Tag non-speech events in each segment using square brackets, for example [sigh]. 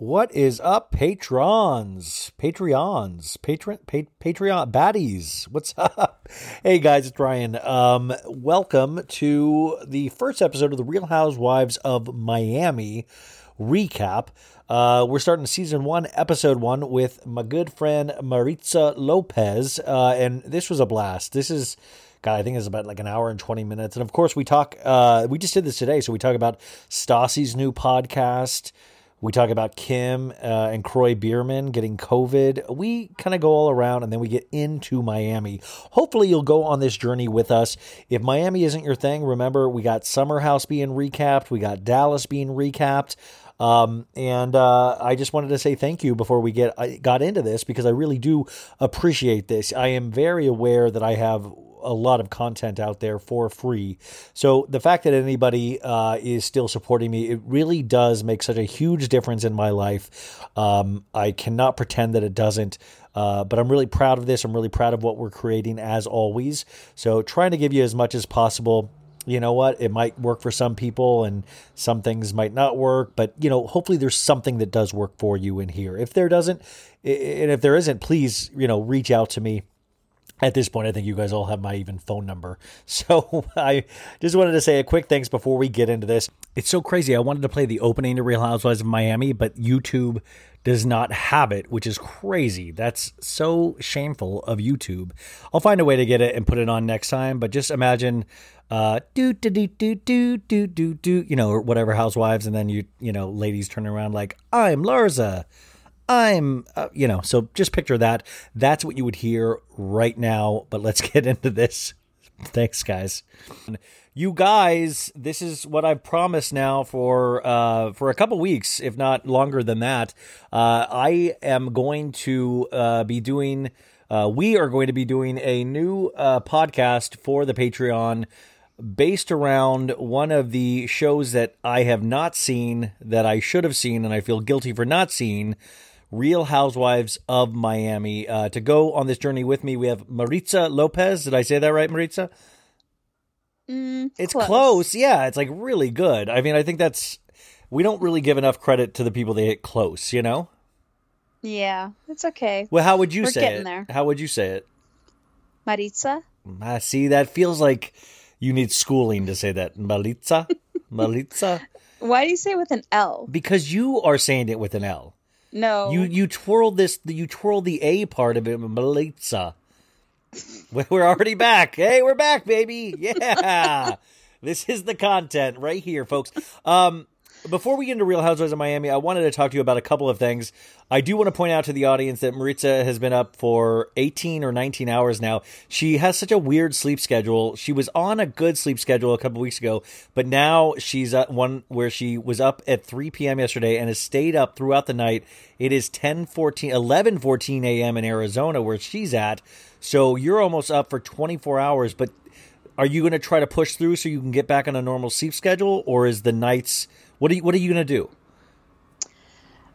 What is up, patrons, Patreons, patron, pa- Patreon baddies? What's up? Hey guys, it's Ryan. Um, welcome to the first episode of the Real Housewives of Miami recap. Uh, we're starting season one, episode one, with my good friend Maritza Lopez, uh, and this was a blast. This is. God, I think it's about like an hour and 20 minutes. And of course, we talk, uh, we just did this today. So we talk about Stassi's new podcast. We talk about Kim uh, and Kroy Biermann getting COVID. We kind of go all around and then we get into Miami. Hopefully, you'll go on this journey with us. If Miami isn't your thing, remember we got Summer House being recapped, we got Dallas being recapped. Um, and uh, I just wanted to say thank you before we get I got into this because I really do appreciate this. I am very aware that I have a lot of content out there for free. So the fact that anybody uh, is still supporting me, it really does make such a huge difference in my life. Um, I cannot pretend that it doesn't. Uh, but I'm really proud of this. I'm really proud of what we're creating as always. So trying to give you as much as possible you know what it might work for some people and some things might not work but you know hopefully there's something that does work for you in here if there doesn't and if there isn't please you know reach out to me at this point, I think you guys all have my even phone number. [laughs] So I just wanted to say a quick thanks before we get into this. It's so crazy. I wanted to play the opening to Real Housewives of Miami, but YouTube does not have it, which is crazy. That's so shameful of YouTube. I'll find a way to get it and put it on next time, but just imagine uh do do do do do do do do you know or whatever housewives and then you you know ladies turn around like I'm Larsa, I'm, uh, you know, so just picture that. That's what you would hear right now. But let's [laughs] get into this. Thanks, guys. You guys, this is what I've promised now for uh, for a couple weeks, if not longer than that. Uh, I am going to uh, be doing. Uh, we are going to be doing a new uh, podcast for the Patreon based around one of the shows that I have not seen that I should have seen and I feel guilty for not seeing. Real Housewives of Miami. Uh, to go on this journey with me, we have Maritza Lopez. Did I say that right, Maritza? Mm, it's close. close. Yeah, it's like really good. I mean, I think that's we don't really give enough credit to the people they hit close. You know? Yeah, it's okay. Well, how would you We're say getting it? there. How would you say it? Maritza? I see, that feels like you need schooling to say that. Maritza, [laughs] Maritza, Why do you say it with an L? because you are saying it with an L. No. You you twirl this. You twirl the A part of it, Maritza. We- We're already back. Hey, we're back, baby. Yeah, [laughs] this is the content right here, folks. Um, before we get into Real Housewives of Miami, I wanted to talk to you about a couple of things. I do want to point out to the audience that Maritza has been up for 18 or 19 hours now. She has such a weird sleep schedule. She was on a good sleep schedule a couple weeks ago, but now she's at one where she was up at 3 p.m. yesterday and has stayed up throughout the night. It is 10 14, 11 14 a.m. in Arizona where she's at. So you're almost up for 24 hours, but are you going to try to push through so you can get back on a normal sleep schedule or is the nights what are you what are you going to do?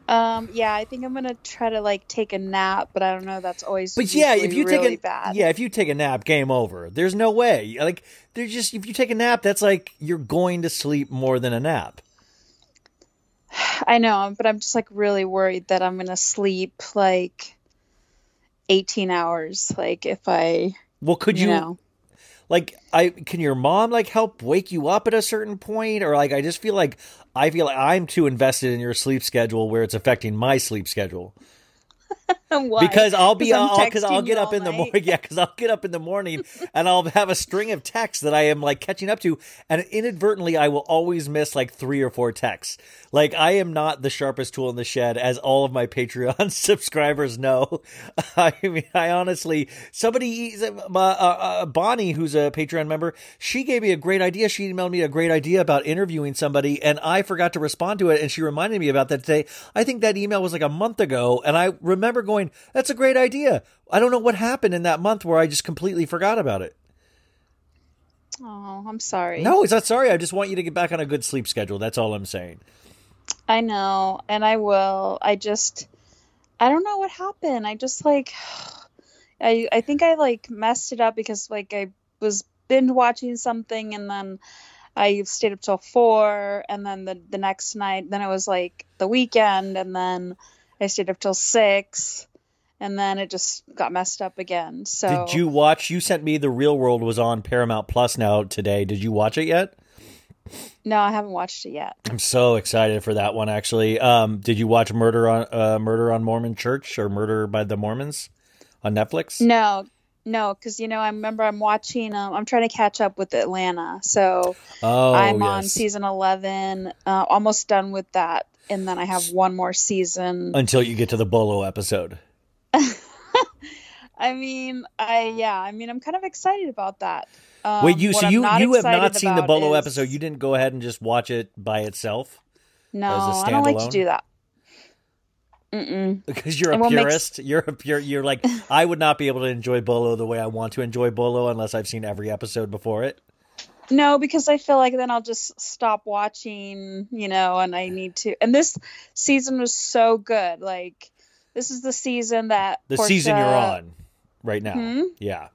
Um, yeah, I think I'm gonna try to like take a nap, but I don't know. That's always But yeah, if you really take a bad. yeah, if you take a nap, game over. There's no way. Like there's just if you take a nap, that's like you're going to sleep more than a nap. [sighs] I know, but I'm just like really worried that I'm gonna sleep like 18 hours. Like if I, Well, could you you, know, like I can your mom like help wake you up at a certain point or like I just feel like I feel like I'm too invested in your sleep schedule where it's affecting my sleep schedule. [laughs] Why? Because I'll be I'm because I'll, get up all in the morning. [laughs] Yeah, because I'll get up in the morning [laughs] and I'll have a string of texts that I am like catching up to, and inadvertently I will always miss like three or four texts. Like I am not the sharpest tool in the shed, as all of my Patreon subscribers know. I mean, I honestly somebody uh, uh, uh, Bonnie, who's a Patreon member, she gave me a great idea. She emailed me a great idea about interviewing somebody, and I forgot to respond to it. And she reminded me about that today. I think that email was like a month ago, and I remember going, "That's a great idea." I don't know what happened in that month where I just completely forgot about it. Oh, I'm sorry. No, it's not sorry. I just want you to get back on a good sleep schedule. That's all I'm saying. I know, and I will. I just, I don't know what happened. I just like, [sighs] I I think I like messed it up because like I was binge watching something and then I stayed up till four, and then the the next night, then it was like the weekend, and then I stayed up till six, and then it just got messed up again. So Did you watch? You sent me the Real World was on Paramount Plus now today. Did you watch it yet? No, I haven't watched it yet. I'm so excited for that one. Actually, um, did you watch Murder on uh, Murder on Mormon Church or Murder by the Mormons on Netflix? No, no, because you know I remember I'm watching. Um, I'm trying to catch up with Atlanta, so Oh, I'm on season 11, uh, almost done with that, and then I have one more season. Until you get to the Bolo episode. [laughs] I mean, I yeah, I mean, I'm kind of excited about that. Um, Wait, you so you you have not seen the Bolo is- episode? You didn't go ahead and just watch it by itself No, I don't like to do that. Mm-mm. because you're a what makes- purist. You're a pure. You're like [laughs] I would not be able to enjoy Bolo the way I want to enjoy Bolo unless I've seen every episode before it. No, because I feel like then I'll just stop watching, you know, and I need to. And this season was so good. Like, this is the season that The season you're on right now. Hmm? Yeah.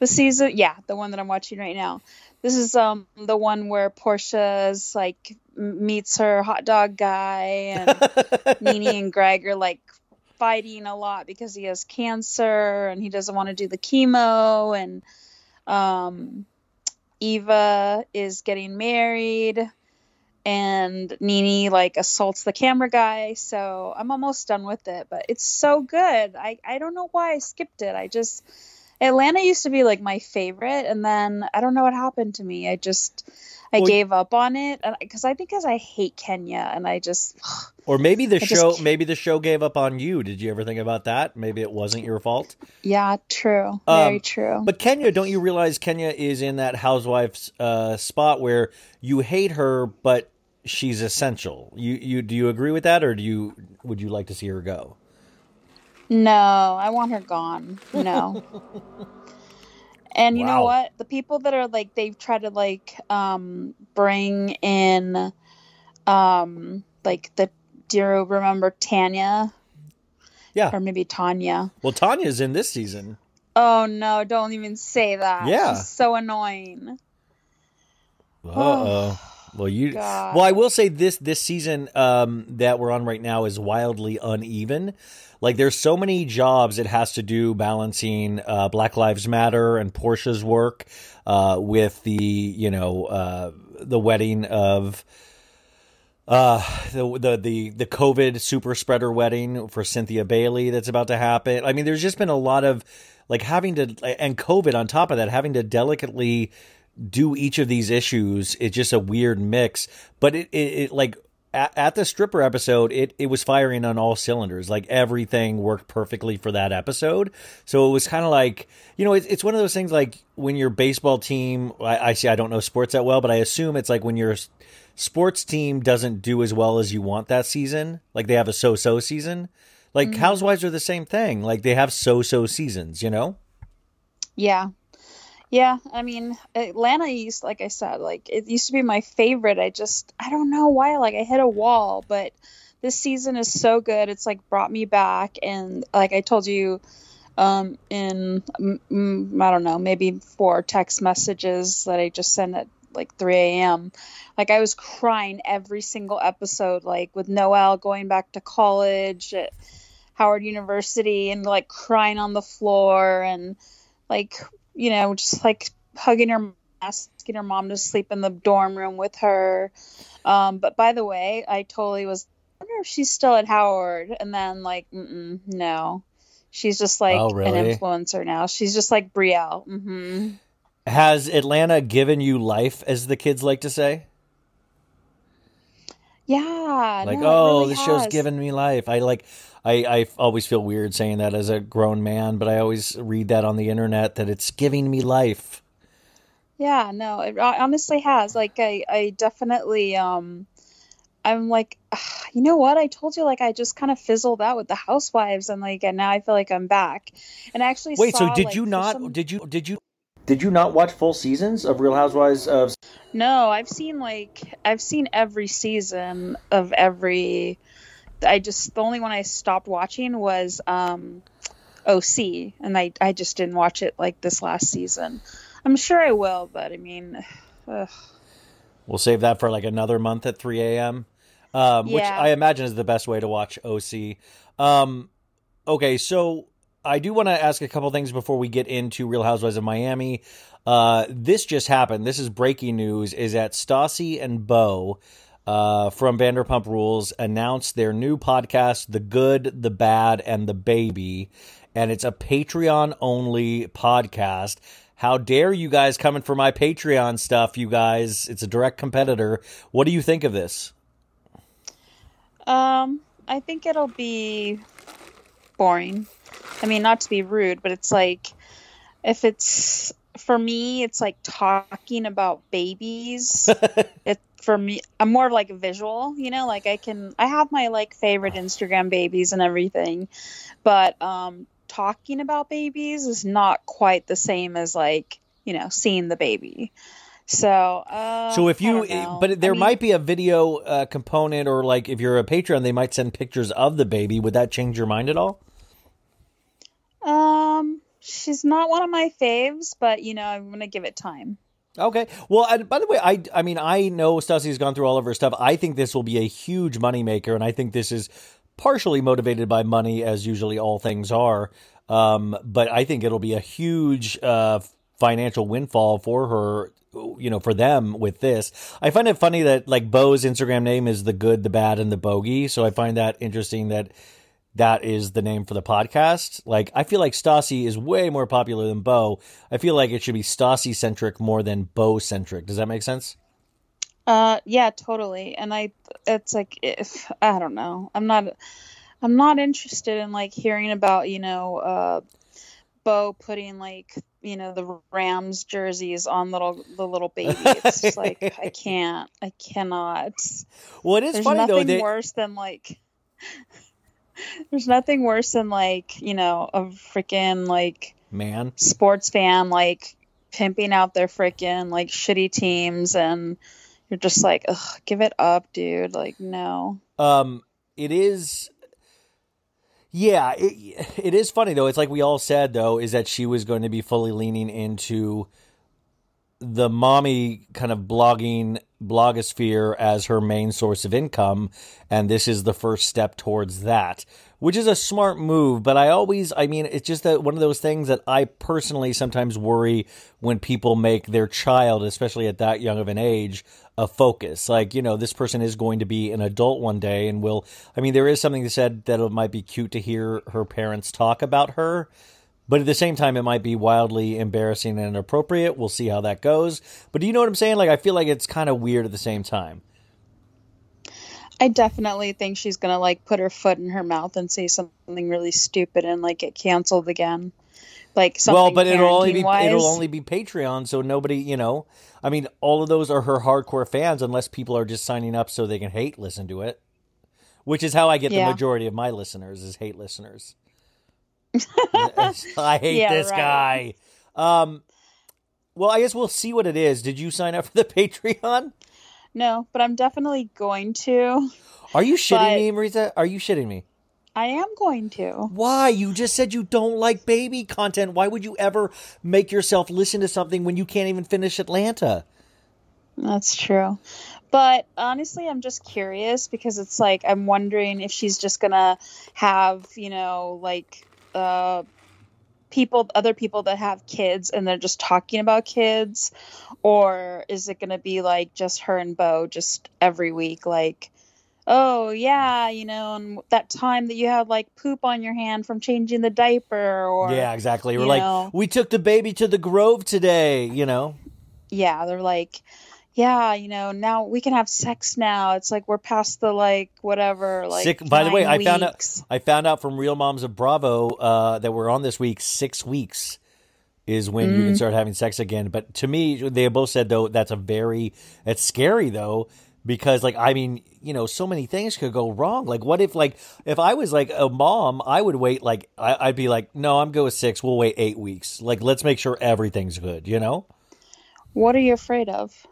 The season, yeah, the one that I'm watching right now. This is um the one where Porsha's like meets her hot dog guy, and [laughs] Nene and Greg are like fighting a lot because he has cancer and he doesn't want to do the chemo, and um, Eva is getting married, and Nene like assaults the camera guy. So I'm almost done with it, but it's so good. I I don't know why I skipped it. I just Atlanta used to be like my favorite, and then I don't know what happened to me. I just I Well, gave up on it because I think because I hate Kenya, and I just [sighs] Or maybe the I show can't- maybe the show gave up on you. Did you ever think about that? Maybe it wasn't your fault. yeah, true, very Um, true. But Kenya, don't you realize Kenya is in that housewife's uh, spot where you hate her, but she's essential. You you do you agree with that, or do you would you like to see her go? No, I want her gone. No. [laughs] and you know what? The people that are like they've tried to like um bring in um like the do you remember Tanya Yeah. or maybe Tanya? Well, Tanya's in this season. Oh no, don't even say that. Yeah. She's so annoying. Uh oh. [sighs] [sighs] Well, you. God. Well, I will say this: this season um, that we're on right now is wildly uneven. Like, there's so many jobs it has to do balancing uh, Black Lives Matter and Porsha's work uh, with the, you know, uh, the wedding of uh the, the the the covid super spreader wedding for cynthia bailey that's about to happen i mean there's just been a lot of like having to and covid on top of that having to delicately do each of these issues it's just a weird mix. But it, it, it like at, at the stripper episode it it was firing on all cylinders. Like everything worked perfectly for that episode. So it was kind of like you know it, it's one of those things like when your baseball team I, I see i don't know sports that well but i assume it's like when your sports team doesn't do as well as you want that season like they have a so-so season. Like mm-hmm. housewives are the same thing. Like they have so-so seasons you know? Yeah. Yeah, I mean, Atlanta used like I said, like it used to be my favorite. I just I don't know why like I hit a wall, but this season is so good. It's like brought me back and like I told you um in I don't know, maybe four text messages that I just sent at like 3 a.m. Like I was crying every single episode like with Noelle going back to college at Howard University and like crying on the floor and like you know just like hugging her asking her mom to sleep in the dorm room with her. Um, but by the way, I totally was. I wonder if she's still at Howard, and then like, no, she's just like Oh, really? an influencer now. She's just like Brielle. hmm Has Atlanta given you life, as the kids like to say? Yeah, Like, no, oh, really this show's given me life. I like, I, I always feel weird saying that as a grown man, but I always read that on the internet that it's giving me life. Yeah, no, it honestly has. Like, I, I definitely, um, I'm like, [sighs] you know what? I told you, like, I just kind of fizzled out with the Housewives, and like, and now I feel like I'm back. And I actually Wait, so did like, you not? some- Did you? Did you? Did you not watch full seasons of Real Housewives of? No, I've seen like I've seen every season of every. I just the only one I stopped watching was um, OC, and I I just didn't watch it like this last season. I'm sure I will, but I mean, ugh. We'll save that for like another month at 3 a.m. Um, which I imagine is the best way to watch OC. Um, okay, so I do want to ask a couple things before we get into Real Housewives of Miami. Uh, this just happened. This is breaking news. Is that Stassi and Bo uh, from Vanderpump Rules announced their new podcast, The Good, the Bad, and the Baby, and it's a Patreon only podcast. How dare you guys coming for my Patreon stuff, you guys? It's a direct competitor. What do you think of this? um, I think it'll be boring. I mean, not to be rude, but it's like if it's for me, it's like talking about babies. [laughs] it for me, I'm more of like a visual, you know, like I can I have my like favorite Instagram babies and everything, but um talking about babies is not quite the same as like, you know, seeing the baby. So, uh, So if you, but I there mean, might be a video uh, component, or like if you're a Patreon, they might send pictures of the baby. Would that change your mind at all? um she's not one of my faves, but you know, I'm to give it time. Okay. Well, and by the way, I I mean I know Stassi's gone through all of her stuff. I think this will be a huge moneymaker, and I think this is partially motivated by money, as usually all things are. Um, but I think it'll be a huge uh, financial windfall for her. You know, for them with this, I find it funny that like Bo's Instagram name is the good, the bad, and the bogey. So I find that interesting that that is the name for the podcast. Like, I feel like Stassi is way more popular than Bo. I feel like it should be Stassi centric more than Bo centric. Does that make sense? Uh, yeah, totally. And I, it's like if I don't know, I'm not, I'm not interested in like hearing about you know, uh, Bo putting like you know the Rams jerseys on little the little baby. It's [laughs] just like I can't, I cannot. Well, it is There's funny nothing though that worse than like. [laughs] [laughs] There's nothing worse than like you know a freaking like man. sports fan like pimping out their freaking like shitty teams and you're just like ugh give it up dude like no Um, it is. Yeah, it, it is funny though. It's like we all said though, is that she was going to be fully leaning into the mommy kind of blogging blogosphere as her main source of income and this is the first step towards that which is a smart move but i always i mean it's just that one of those things that i personally sometimes worry when people make their child especially at that young of an age a focus. Like you know this person is going to be an adult one day and will i mean there is something said that it might be cute to hear her parents talk about her but at the same time, it might be wildly embarrassing and inappropriate. We'll see how that goes. But do you know what I'm saying? Like, I feel like it's kind of weird at the same time. i definitely think she's gonna like put her foot in her mouth and say something really stupid and like get canceled again like something well, but it'll only be parenting-wise. it'll only be Patreon, so nobody, you know. I mean, all of those are her hardcore fans, unless people are just signing up so they can hate listen to it. Which is how I get Yeah. the majority of my listeners is hate listeners. [laughs] I hate Yeah, this right. guy. Um, well, I guess we'll see what it is. Did you sign up for the [laughs] Patreon? no but i'm definitely going to Are you shitting But- me, Marisa? Are you shitting me? i am going to Why? You just said you don't like baby content. Why would you ever make yourself listen to something when you can't even finish Atlanta? That's true. But honestly, I'm just curious because it's like I'm wondering if she's just gonna have, you know, like uh people other people that have kids and they're just talking about kids or is it going to be like just her and Bo just every week like oh yeah you know and that time that you had like poop on your hand from changing the diaper or yeah, exactly. We're like, know. we took the baby to the grove today, you know? yeah they're like yeah you know now we can have sex now it's like we're past the like whatever like Sick. By the way, nine I found out. I found out from Real Moms of Bravo uh, that we're on this week. Six weeks is when you Mm. can start having sex again. But to me, they both said though that's a very it's scary though because like I mean you know so many things could go wrong. Like what if like if I was like a mom, I would wait like I, I'd be like no, I'm good with six. We'll wait eight weeks. Like let's make sure everything's good. You know. what are you afraid of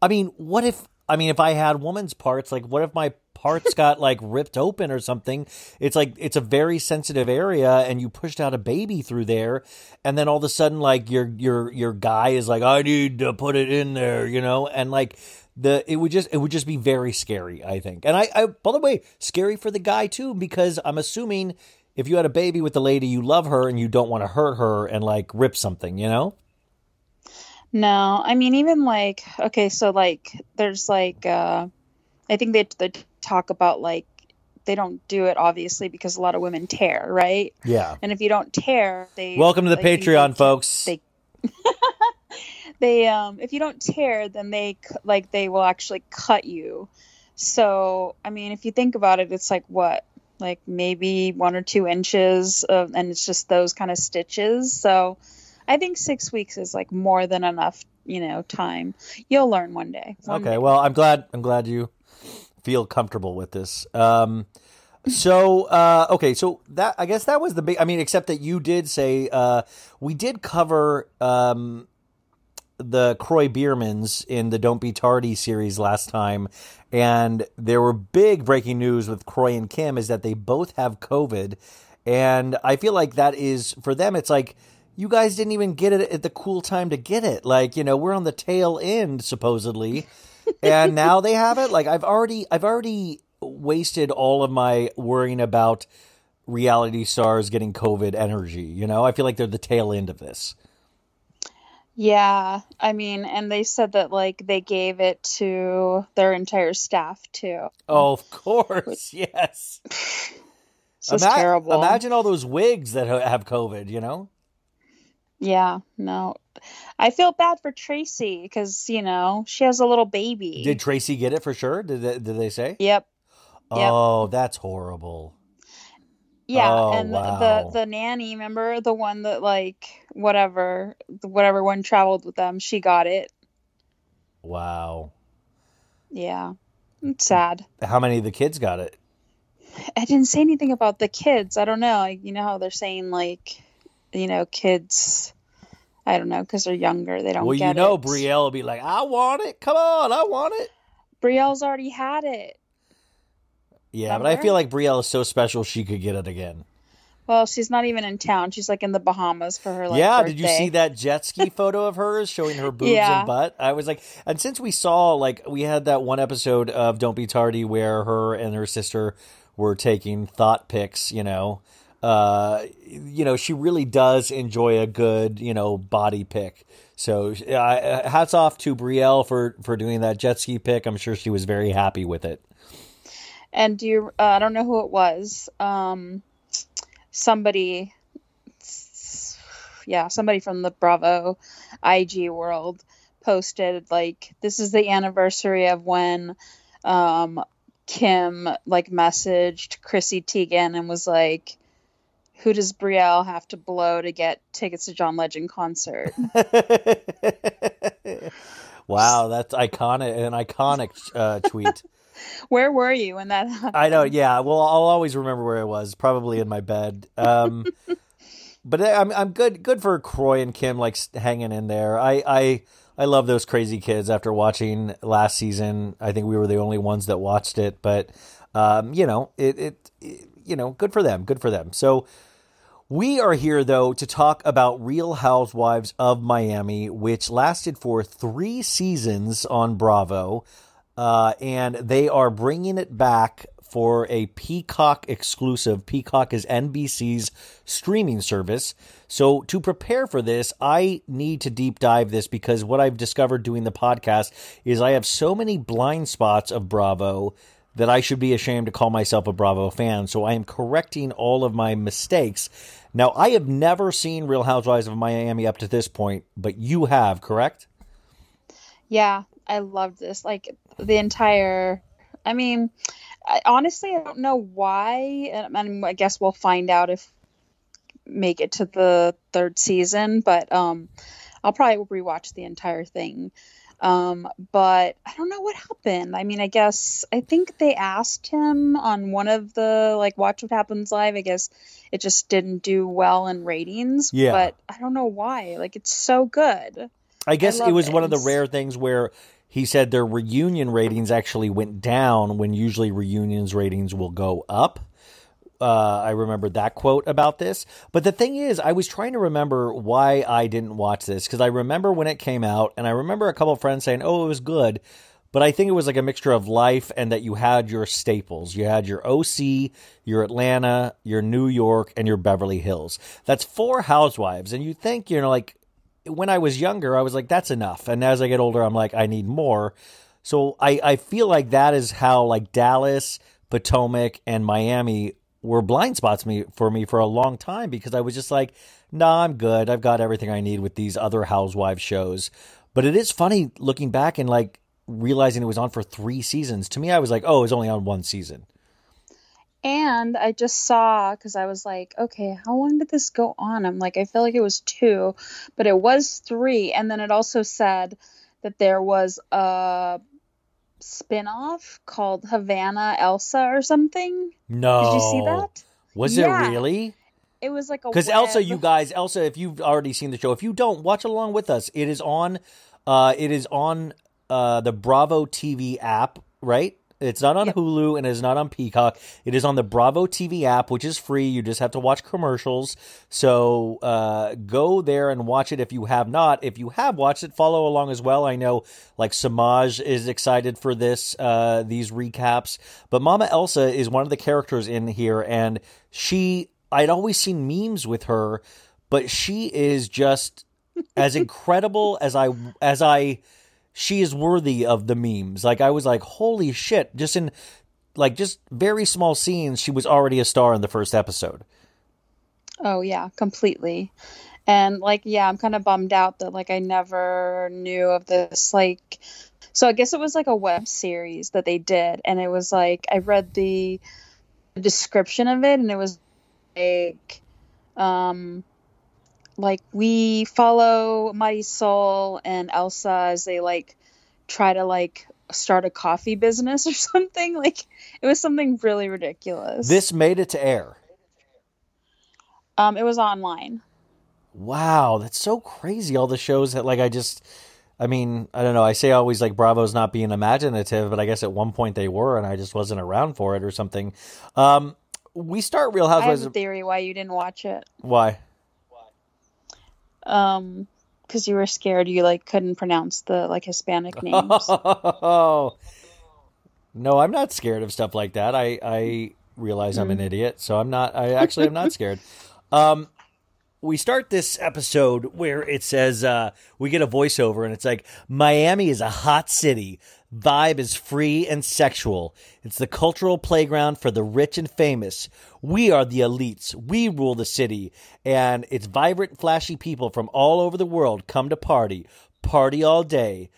I mean, what if I mean if I had woman's parts, like what if my parts got [laughs] like ripped open or something? It's like it's a very sensitive area and you pushed out a baby through there and then all of a sudden like your your your guy is like I need to put it in there, you know? And like the it would just it would just be very scary, I think. And I, I by the way, scary for the guy too because I'm assuming if you had a baby with the lady you love her and you don't want to hurt her and like rip something, you know? No, I mean even like okay, so like there's like uh I think they they talk about like they don't do it obviously because a lot of women tear, right? Yeah. And if you don't tear, they Welcome to the like, Patreon, they- folks. they- [laughs] They um if you don't tear, then they like they will actually cut you. So, I mean, if you think about it, it's like what? Like maybe 1 or 2 inches of and it's just those kind of stitches. So, I think 6 weeks is like more than enough, you know, time. You'll learn one day. One Okay, day. well, I'm glad. I'm glad you feel comfortable with this. Um, so uh, okay, so that I guess that was the big. I mean, except that you did say uh, we did cover um, the Kroy Biermanns in the Don't Be Tardy series last time, and there were big breaking news with Kroy and Kim is that they both have COVID, and I feel like that is for them. It's like you guys didn't even get it at the cool time to get it. Like you know, we're on the tail end supposedly, and now they have it. Like I've already, I've already wasted all of my worrying about reality stars getting COVID energy. You know, I feel like they're the tail end of this. Yeah, I mean, and they said that like they gave it to their entire staff too. Oh, of course, [laughs] yes. It's Ima- terrible. Imagine all those wigs that have COVID. You know. Yeah, no. I feel bad for Tracy because, you know, she has a little baby. Did Tracy get it for sure? Did they, did they say? Yep. Yep. Oh, that's horrible. Yeah, Oh, and wow. the the nanny, remember the one that like whatever, whatever one traveled with them, she got it. Wow. Yeah. It's sad. How many of the kids got it? I didn't say anything about the kids. I don't know. You know how they're saying like, you know, kids I don't know because they're younger. They don't well, you know, it. Brielle will be like, "I want it. Come on, I want it." Brielle's already had it. Yeah, but I feel like Brielle is so special she could get it again. Well, she's not even in town. She's like in the Bahamas for her like yeah, birthday. did you see that jet ski [laughs] photo of hers showing her boobs Yeah. and butt? I was like, and since we saw like we had that one episode of Don't Be Tardy where her and her sister were taking thought pics, you know, uh, you know, she really does enjoy a good, you know, body pick. So uh, hats off to Brielle for for doing that jet ski pick. I'm sure she was very happy with it. And do you? Uh, I don't know who it was. Um, somebody, yeah, somebody from the Bravo IG world posted like this is the anniversary of when um, Kim like messaged Chrissy Teigen and was like, "Who does Brielle have to blow to get tickets to John Legend concert?" [laughs] wow, that's iconic, an iconic uh, tweet. [laughs] Where were you when that happened? I know, yeah. Well, I'll always remember where I was, probably in my bed. Um, [laughs] but I'm I'm good good for Kroy and Kim like hanging in there. I I I love those crazy kids. After watching last season, I think we were the only ones that watched it. But um, you know, it, it it you know, good for them. Good for them. So. We are here, though, to talk about Real Housewives of Miami, which lasted for three seasons on Bravo. Uh, and they are bringing it back for a Peacock exclusive. Peacock is NBC's streaming service. So, to prepare for this, I need to deep dive this because what I've discovered doing the podcast is I have so many blind spots of Bravo that I should be ashamed to call myself a Bravo fan. So, I am correcting all of my mistakes. Now, I have never seen Real Housewives of Miami up to this point, but you have, correct? Yeah, I loved this. Like the entire. I mean, I, honestly, I don't know why. And, and I guess we'll find out if make it to the third season. But um, I'll probably rewatch the entire thing. Um, but I don't know what happened. I mean, I guess I think they asked him on one of the like Watch What Happens Live. I guess it just didn't do well in ratings. Yeah. But I don't know why. Like it's so good. I guess love it was it. one of the rare things where he said their reunion ratings actually went down when usually reunions ratings will go up. Uh, I remember that quote about this. But the thing is, I was trying to remember why I didn't watch this because I remember when it came out, and I remember a couple friends saying, "Oh, it was good," but I think it was like a mixture of life and that you had your staples. You had your OC, your Atlanta, your New York, and your Beverly Hills. That's four housewives, and you think you know, like when I was younger, I was like, "That's enough," and as I get older, I'm like, "I need more." So I, I feel like that is how like Dallas, Potomac, and Miami were blind spots me for me for a long time because I was just like, nah, I'm good. I've got everything I need with these other housewife shows. But it is funny looking back and like realizing it was on for three seasons. To me, I was like, oh, it was only on one season. And I just saw because I was like, okay, how long did this go on? I'm like, I feel like it was two, but it was three. And then it also said that there was a spin-off called Havana Elsa or something. No. Did you see that? Was Yeah. it really? It was like a Because Elsa, you guys, Elsa, if you've already seen the show, if you don't, watch along with us. It is on, uh, it is on uh, the Bravo TV app, right? It's not on Yep. Hulu and it is not on Peacock. It is on the Bravo TV app, which is free. You just have to watch commercials. So uh, go there and watch it if you have not. If you have watched it, follow along as well. I know like Samaj is excited for this uh, these recaps, but Mama Elsa is one of the characters in here, and she I'd always seen memes with her, but she is just [laughs] as incredible as I as I she is worthy of the memes. Like I was like, holy shit! Just in like just very small scenes, she was already a star in the first episode. Oh yeah, completely. And like yeah, I'm kind of bummed out that like I never knew of this like so I guess it was like a web series that they did and it was like I read the description of it and it was like um like we follow Marysol and Elsa as they like try to like start a coffee business or [laughs] something like it was something really ridiculous. This made it to air. um it was online. Wow, that's so crazy. All the shows that like I just I mean, I don't know. I say always like Bravo's not being imaginative, but I guess at one point they were and I just wasn't around for it or something. Um we start Real Housewives. I have a theory why you didn't watch it. why? Um, because you were scared you like couldn't pronounce the like Hispanic [laughs] names. Oh. No, I'm not scared of stuff like that. I I realize I'm an idiot, so I'm not I actually am not scared. Um we start this episode where it says uh, we get a voiceover and it's like Miami is a hot city. Vibe is free and sexual. It's the cultural playground for the rich and famous. We are the elites. We rule the city. And it's vibrant, flashy people from all over the world come to party. Party all day.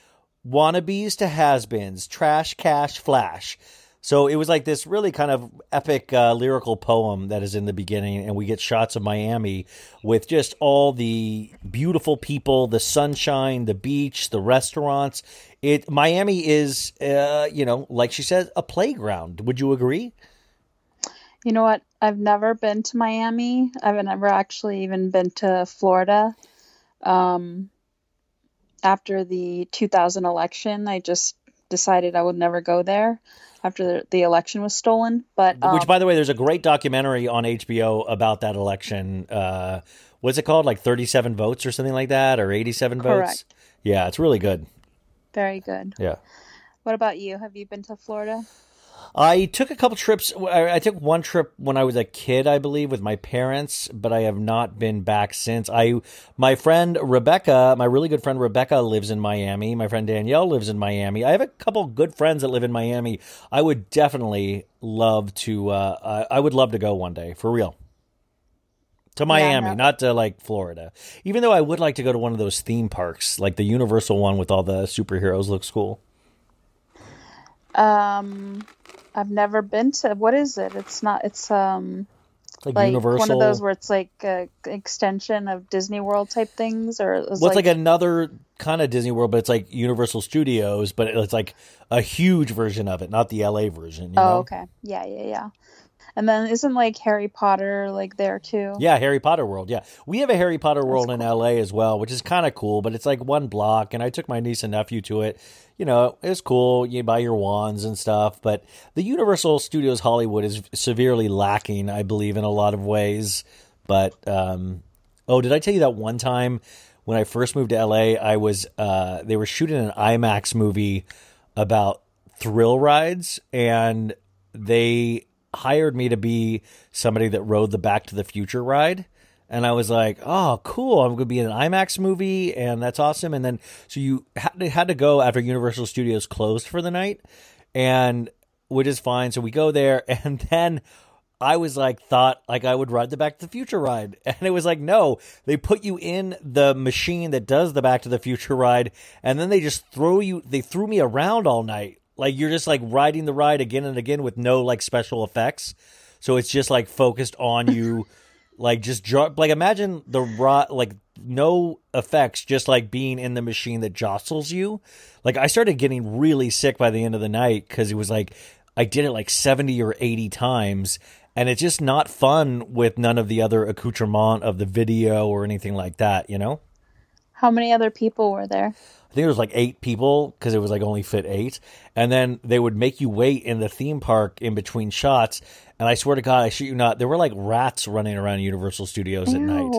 Wannabes to has beens. Trash, cash, flash. So it was like this really kind of epic uh, lyrical poem that is in the beginning, and we get shots of Miami with just all the beautiful people, the sunshine, the beach, the restaurants. It Miami is, uh, you know, like she said, a playground. Would you agree? You know what? I've never been to Miami. I've never actually even been to Florida. Um, after the 2000 election, I just decided I would never go there after the, the election was stolen. But um, Which, by the way, there's a great documentary on HBO about that election. Uh, what's it called? Like 37 votes or something like that, or 87 votes? Yeah, it's really good. very good. Yeah. What about you? Have you been to Florida? I took a couple trips. I, took one trip when I was a kid, I believe, with my parents, but I have not been back since. I, my friend Rebecca, my really good friend Rebecca, lives in Miami. My friend Danielle lives in Miami. I have a couple good friends that live in Miami. I would definitely love to. Uh, I, I would love to go one day for real to Miami, yeah, not to like Florida. Even though I would like to go to one of those theme parks, like the Universal one with all the superheroes, looks cool. Um, I've never been to. What is it? It's not. It's um. Like, like Universal. one of those where it's like a extension of Disney World type things, or well, like... like another kind of Disney World, but it's like Universal Studios, but it's like a huge version of it, not the LA version. oh, know? okay, yeah, yeah, yeah. And then isn't like Harry Potter like there too? Yeah, Harry Potter World. Yeah, we have a Harry Potter World cool. in LA as well, which is kind of cool. But it's like one block, and I took my niece and nephew to it. You know, it's cool. You buy your wands and stuff, but the Universal Studios Hollywood is severely lacking, I believe, in a lot of ways. But um, oh, did I tell you that one time when I first moved to LA, I was uh, they were shooting an IMAX movie about thrill rides, and they hired me to be somebody that rode the Back to the Future ride. And I was like, oh, cool. I'm going to be in an IMAX movie, and that's awesome. And then, so you had to, had to go after Universal Studios closed for the night, and which is fine. So we go there, [laughs] and then I was like, thought like I would ride the Back to the Future ride. [laughs] And it was like, no, they put you in the machine that does the Back to the Future ride, and then they just throw you, they threw me around all night. Like you're just like riding the ride again and again with no like special effects. So it's just like focused on you, [laughs] like just draw. Like imagine the ride, like no effects, just like being in the machine that jostles you. Like I started getting really sick by the end of the night because it was like I did it like seventy or eighty times, and it's just not fun with none of the other accoutrement of the video or anything like that. You know. How many other people were there? I think it was like eight people because it was like only fit eight. And then they would make you wait in the theme park in between shots. And I swear to God, I shoot you not, there were like rats running around Universal Studios at night,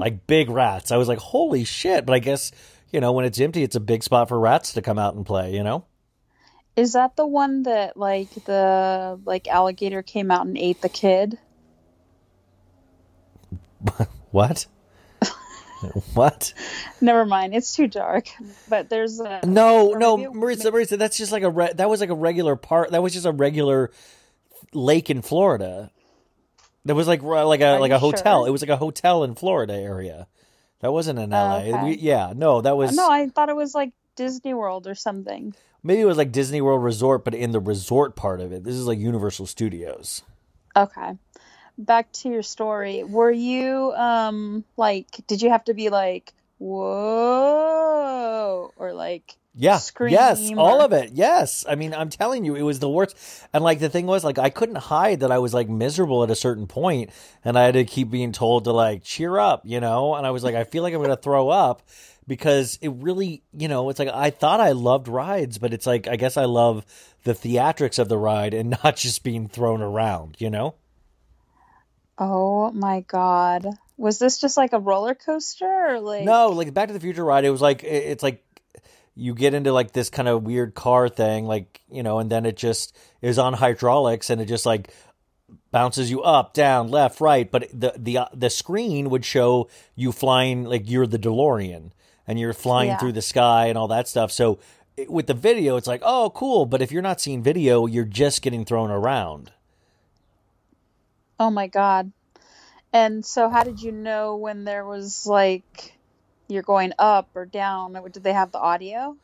like big rats. I was like, holy shit! But I guess you know when it's empty, it's a big spot for rats to come out and play. You know. Is that the one that like the like alligator came out and ate the kid? [laughs] what? [laughs] what? Never mind. It's too dark. But there's a no, no, Maritza, Maritza. That's just like a re- that was like a regular part. That was just a regular lake in Florida. That was like uh, like a Are like a hotel. Sure? It was like a hotel in Florida area. That wasn't in LA. Okay. We, yeah, no, that was no. I thought it was like Disney World or something. Maybe it was like Disney World Resort, but in the resort part of it. This is like Universal Studios. Okay back to your story, were you um like did you have to be like whoa or like yeah yes or... all of it. Yes. I mean i'm telling you it was the worst. And like the thing was like i couldn't hide that i was like miserable at a certain point and i had to keep being told to like cheer up you know? And i was like i feel like i'm gonna throw up because it really you know it's like i thought i loved rides but it's like i guess i love the theatrics of the ride and [laughs] not just being thrown around you know Oh my god. Was this just like a roller coaster or like No, like Back to the Future ride, it was like it's like you get into like this kind of weird car thing like, you know, and then it just is on hydraulics and it just like bounces you up, down, left, right, but the the uh, the screen would show you flying like you're the DeLorean and you're flying yeah. through the sky and all that stuff. So with the video, it's like, oh, cool. But if you're not seeing video, you're just getting thrown around. Oh my god. And so how did you know when there was like you're going up or down? Did they have the audio?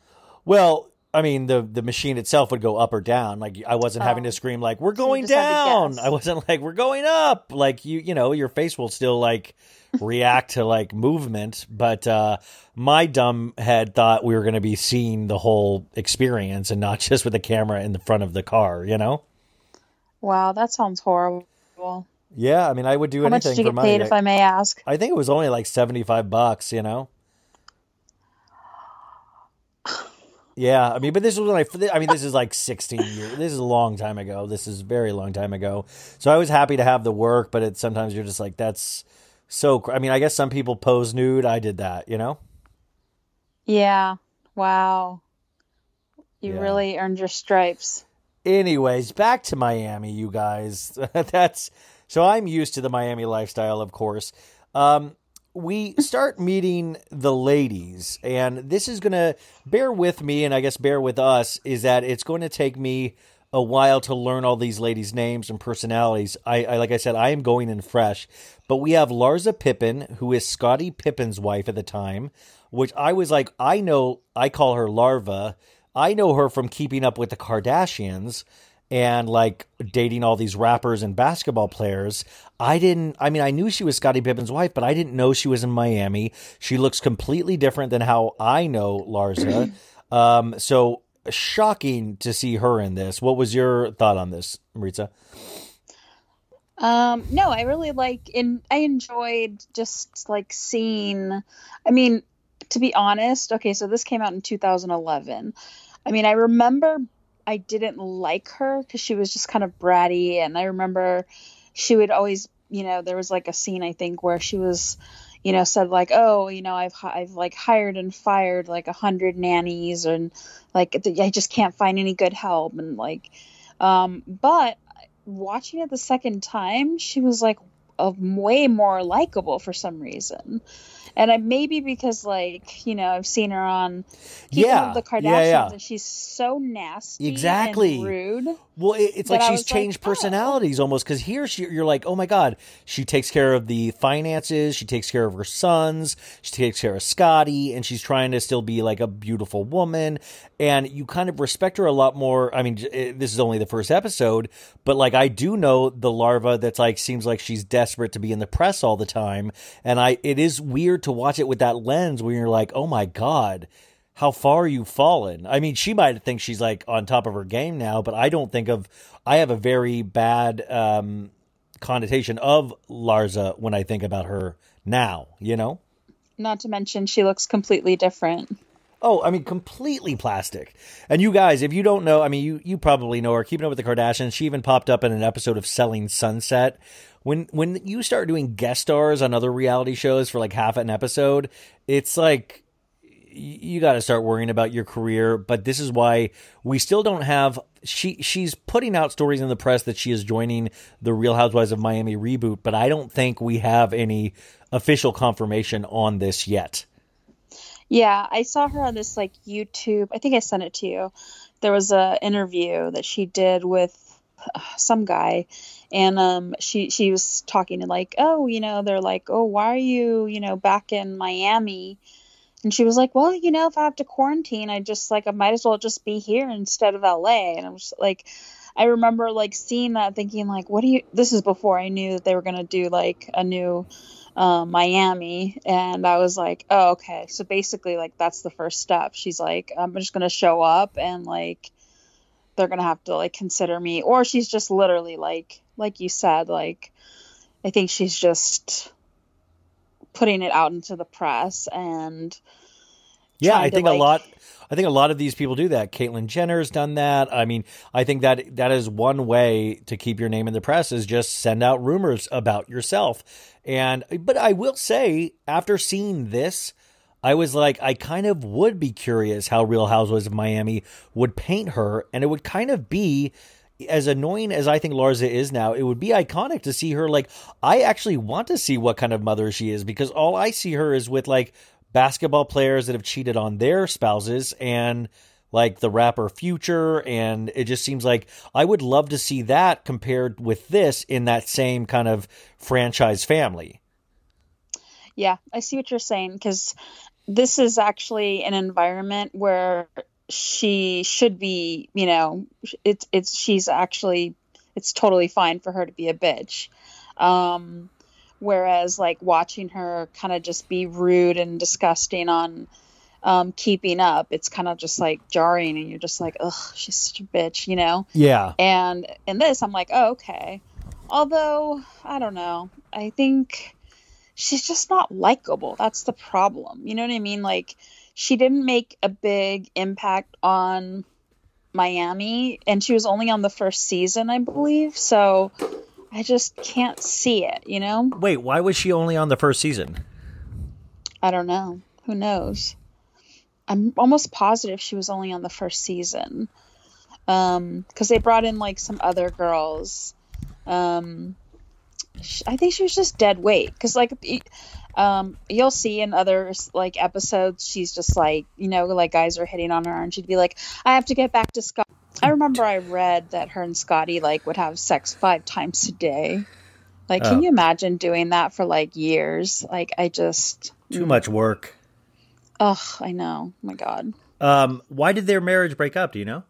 Well, I mean, the the machine itself would go up or down. Like I wasn't oh. having to scream like "We're going so down." I wasn't like "We're going up." Like you, you know, your face will still like react to like movement. But uh, my dumb head thought we were going to be seeing the whole experience and not [laughs] just with the camera in the front of the car. You know? Wow, that sounds horrible. Yeah, I mean, I would do How anything much did you get paid, if I may ask? I think it was only like seventy-five bucks. You know. Yeah, I mean, but this was when I. I mean, this is like sixteen years. This is a long time ago. This is a very long time ago. So I was happy to have the work, but it sometimes you're just like, that's so. I mean, I guess some people pose nude. I did that. You know. Yeah. Wow. You yeah. really earned your stripes. Anyways, back to Miami, you guys. [laughs] That's so I'm used to the Miami lifestyle, of course. Um, we start meeting the ladies, and this is going to bear with me, and I guess bear with us, is that it's going to take me a while to learn all these ladies' names and personalities. I, I like I said, I am going in fresh, but we have Larsa Pippen, who is Scottie Pippen's wife at the time, which I was like, I know, I call her Larva. I know her from Keeping Up with the Kardashians and like dating all these rappers and basketball players. I didn't, I mean, I knew she was Scottie Pippen's wife, but I didn't know she was in Miami. She looks completely different than how I know Larsa. [clears throat] um, so shocking to see her in this. What was your thought on this, Maritza? Um, no, I really like in I enjoyed just like seeing I mean, to be honest, okay, so this came out in 2011. I mean, I remember I didn't like her cuz she was just kind of bratty and I remember she would always, you know, there was like a scene I think where she was you know said like oh you know i've i've like hired and fired like a hundred nannies and like i just can't find any good help and like um but watching it the second time she was like a way more likable for some reason and I, maybe because like you know I've seen her on Yeah, the Kardashians yeah, yeah. and she's so nasty Exactly. and rude Well, it, it's like she's was like, changed oh. personalities almost because here she, you're like, oh my god, she takes care of the finances, she takes care of her sons, she takes care of Scottie, and she's trying to still be like a beautiful woman, and you kind of respect her a lot more. I mean, eh, this is only the first episode, but like I do know the Larsa that's like seems like she's desperate to be in the press all the time, and I it is weird to watch it with that lens where you're like, oh my god how far you've fallen. I mean, she might think she's like on top of her game now, but I don't think of. I have a very bad um, connotation of Larsa when I think about her now. You know. not to mention she looks completely different Oh, I mean, completely plastic. And you guys, if you don't know, I mean, you you probably know her. Keeping up with the Kardashians, she even popped up in an episode of Selling Sunset. When when you start doing guest stars on other reality shows for like half an episode, it's like you got to start worrying about your career. But this is why we still don't have. She she's putting out stories in the press that she is joining the Real Housewives of Miami reboot, but I don't think we have any official confirmation on this yet. Yeah, I saw her on this like YouTube. I think I sent it to you. There was a interview that she did with uh, some guy and um she she was talking to like, "Oh, you know, they're like, "Oh, why are you, you know, back in Miami?" And she was like, "Well, you know, if I have to quarantine, I just like I might as well just be here instead of LA." And I was like I remember like seeing that thinking like, "What do you this is before I knew that they were going to do like a new uh, Miami, and I was like, oh, okay. So basically, like, that's the first step. She's like, I'm just gonna show up, and like, they're gonna have to like consider me, or she's just literally like, like you said, like, I think she's just putting it out into the press, and Yeah, I think a lot. I think a lot of these people do that. Caitlyn Jenner's done that. I mean, I think that that is one way to keep your name in the press is just send out rumors about yourself. And but I will say, after seeing this, I was like, I kind of would be curious how Real Housewives of Miami would paint her, and it would kind of be as annoying as I think Larsa is now, it would be iconic to see her like I actually want to see what kind of mother she is because all I see her is with like basketball players that have cheated on their spouses and like the rapper Future and it just seems like I would love to see that compared with this in that same kind of franchise family. Yeah, I see what you're saying because this is actually an environment where she should be, you know, it's it's she's actually it's totally fine for her to be a bitch. Um whereas like watching her kind of just be rude and disgusting on um keeping up, it's kind of just like jarring and you're just like, "Ugh, she's such a bitch," you know? Yeah. And in this, I'm like, oh, okay. Although, I don't know. I think she's just not likable. That's the problem. You know what I mean? Like, she didn't make a big impact on Miami, and she was only on the first season, I believe. So I just can't see it, you know? Wait, why was she only on the first season? I don't know. Who knows? I'm almost positive she was only on the first season. Um, because they brought in like some other girls. Um, I think she was just dead weight. Because like, um, you'll see in other like episodes, she's just like you know like guys are hitting on her, and she'd be like, "I have to get back to Scott." I [laughs] remember I read that her and Scottie like would have sex five times a day. Like, Oh. can you imagine doing that for like years? Like, I just, Too much work. Ugh, I know. Oh my God. Um, why did their marriage break up? Do you know?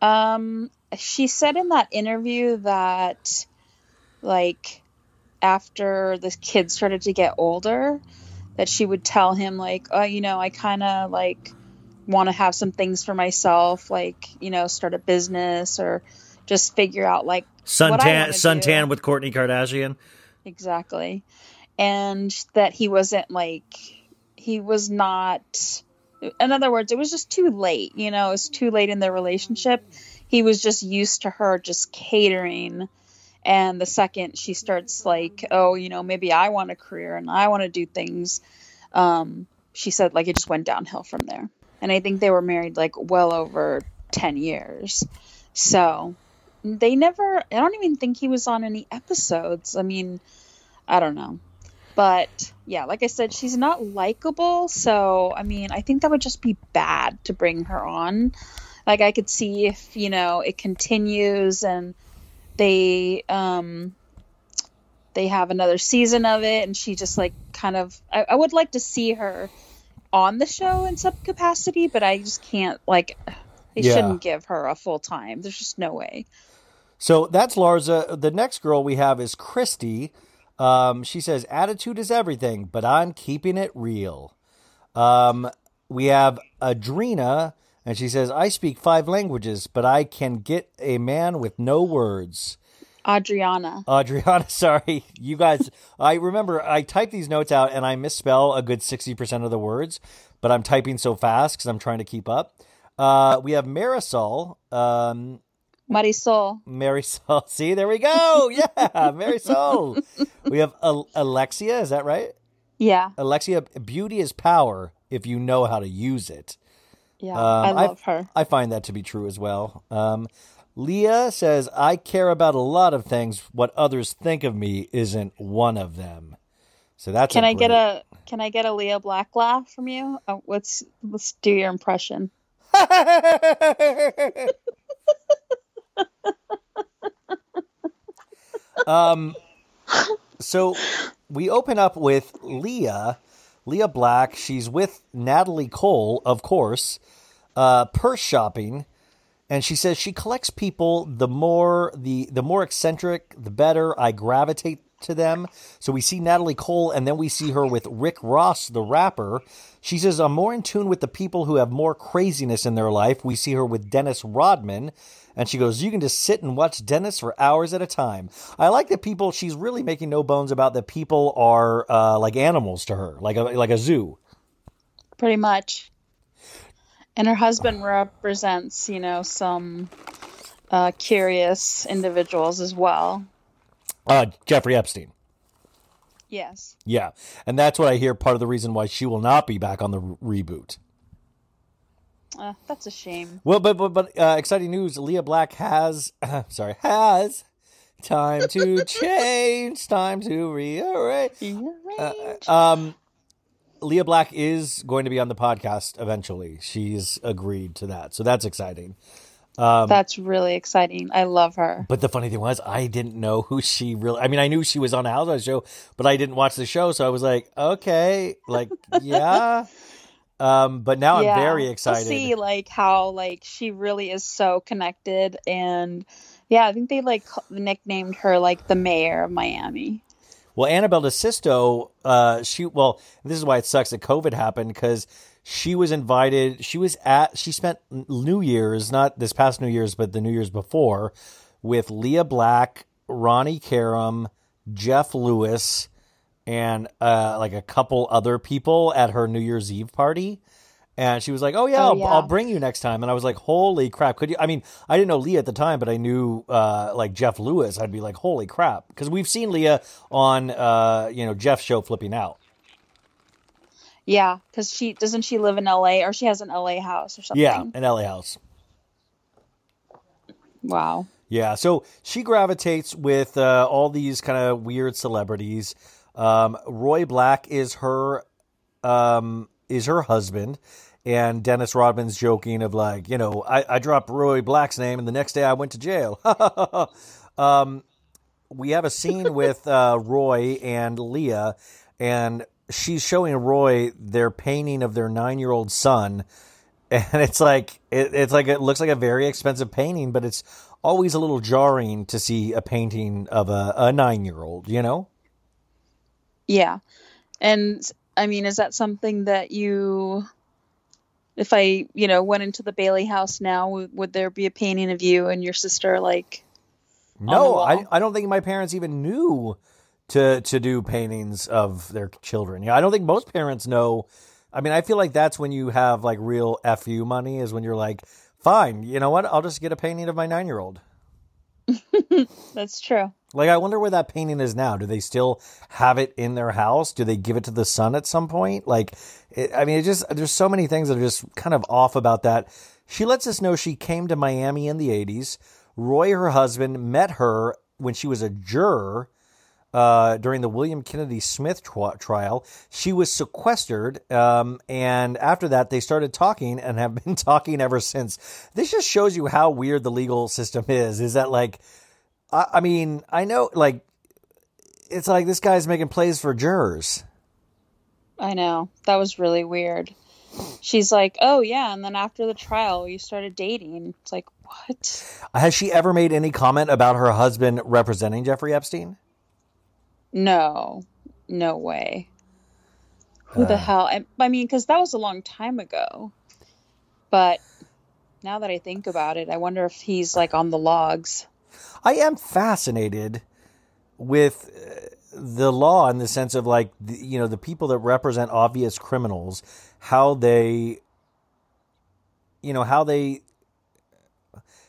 Um, she said in that interview that, like, after the kids started to get older, that she would tell him, like, oh, you know, I kind of like want to have some things for myself, like, you know, start a business or just figure out like Suntan, do. suntan with Kourtney Kardashian. exactly and that he wasn't like he was not in other words it was just too late you know it was too late in their relationship he was just used to her just catering and the second she starts like oh you know maybe i want a career and i want to do things um she said like it just went downhill from there and i think they were married like well over 10 years. So they never i don't even think he was on any episodes. I mean i don't know. But yeah like i said she's not likable. So i mean i think that would just be bad to bring her on. Like i could see if you know it continues and they um they have another season of it and she just like kind of i, I would like to see her on the show in some capacity but i just can't like they Yeah. shouldn't give her a full time there's just no way So that's Larsa. The next girl we have is Christy. Um, she says, Attitude is everything, but I'm keeping it real. Um, we have Adrena, and she says, I speak five languages, but I can get a man with no words. Adriana Adriana, [laughs] sorry. You guys, I remember I type these notes out and I misspell a good 60% of the words, but I'm typing so fast because I'm trying to keep up. Uh, we have Marysol. Um, marysol Marysol. [laughs] See, there we go. Yeah, Marysol. we have Al- Alexia. Is that right? yeah Alexia, beauty is power if you know how to use it. yeah Um, i love her I find that to be true as well. Um, Lea says, I care about a lot of things. What others think of me isn't one of them. So that's can I I get a can I get a Lea Black laugh from you? Oh, let's let's do your impression. [laughs] um, so we open up with Lea, Lea Black. She's with Natalie Cole, of course, uh, purse shopping, and she says she collects people. The more the the more eccentric, the better. I gravitate to them. So we see Natalie Cole, and then we see her with Rick Ross, the rapper. She says, I'm more in tune with the people who have more craziness in their life. We see her with Dennis Rodman. And she goes, You can just sit and watch Dennis for hours at a time. I like that people, she's really making no bones about that people are uh, like animals to her, like a, like a zoo. Pretty much. And her husband represents, you know, some uh, curious individuals as well. Uh, Jeffrey Epstein. Yes. Yeah. And that's what I hear part of the reason why she will not be back on the re- reboot. Uh, that's a shame. Well, but but but uh, exciting news: Lea Black has, [clears throat] sorry, has time to [laughs] change, time to rearrange. Rearrange. Um, Lea Black is going to be on the podcast eventually. She's agreed to that, so that's exciting. Um, that's really exciting. I love her. But the funny thing was, I didn't know who she really. I mean, I knew she was on a Housewives show, but I didn't watch the show, so I was like, okay, like yeah. [laughs] Um, but now I'm very excited. see like how like she really is so connected and yeah, I think they like nicknamed her like the mayor of Miami. Well, Annabelle DeSisto, uh, she well, this is why it sucks that COVID happened because she was invited. She was at. She spent New Year's, not this past New Year's, but the New Year's before, with Lea Black, Ronnie Karam, Jeff Lewis, and uh, like a couple other people at her New Year's Eve party. And she was like, "Oh yeah, Oh, I'll, yeah. I'll bring you next time." And I was like, "Holy crap!" Could you? I mean, I didn't know Lea at the time, but I knew uh, like Jeff Lewis. I'd be like, "Holy crap!" Because we've seen Lea on uh, you know Jeff's show, Flipping Out. Yeah, because she doesn't she live in LA or she has an LA house or something. Yeah, an LA House. Wow. Yeah, so she gravitates with uh, all these kind of weird celebrities. Um, Roy Black is her um, is her husband, and Dennis Rodman's joking of like, you know, I, I dropped Roy Black's name, and the next day I went to jail. [laughs] um, we have a scene [laughs] with uh, Roy and Lea, and she's showing Roy their painting of their nine year old son. [laughs] And it's like it, it's like it looks like a very expensive painting, but it's always a little jarring to see a painting of a, a nine year old, you know? Yeah. And I mean, is that something that you, if I, you know, went into the Bailey house now, would, would there be a painting of you and your sister like? No, I, I don't think my parents even knew to to do paintings of their children. Yeah, I don't think most parents know. I mean, I feel like that's when you have like real fu money is when you're like, fine, you know what? I'll just get a painting of my nine year old. [laughs] That's true. Like, I wonder where that painting is now. Do they still have it in their house? Do they give it to the son at some point? Like, it, I mean, it just there's so many things that are just kind of off about that. She lets us know she came to Miami in the '80s. Roy, her husband, met her when she was a juror uh, during the William Kennedy Smith tri- trial. She was sequestered, um, and after that, they started talking and have been [laughs] talking ever since. This just shows you how weird the legal system is. Is that like, I, I mean, I know, like, it's like this guy's making plays for jurors. I know. That was really weird. She's like, oh, yeah. And then after the trial, you started dating. It's like, what? Has she ever made any comment about her husband representing Jeffrey Epstein? No, no way. Who uh, the hell? I, I mean, because that was a long time ago. But now that I think about it, I wonder if he's like on the logs. I am fascinated with uh, the law in the sense of like, you know, the people that represent obvious criminals, how they, you know, how they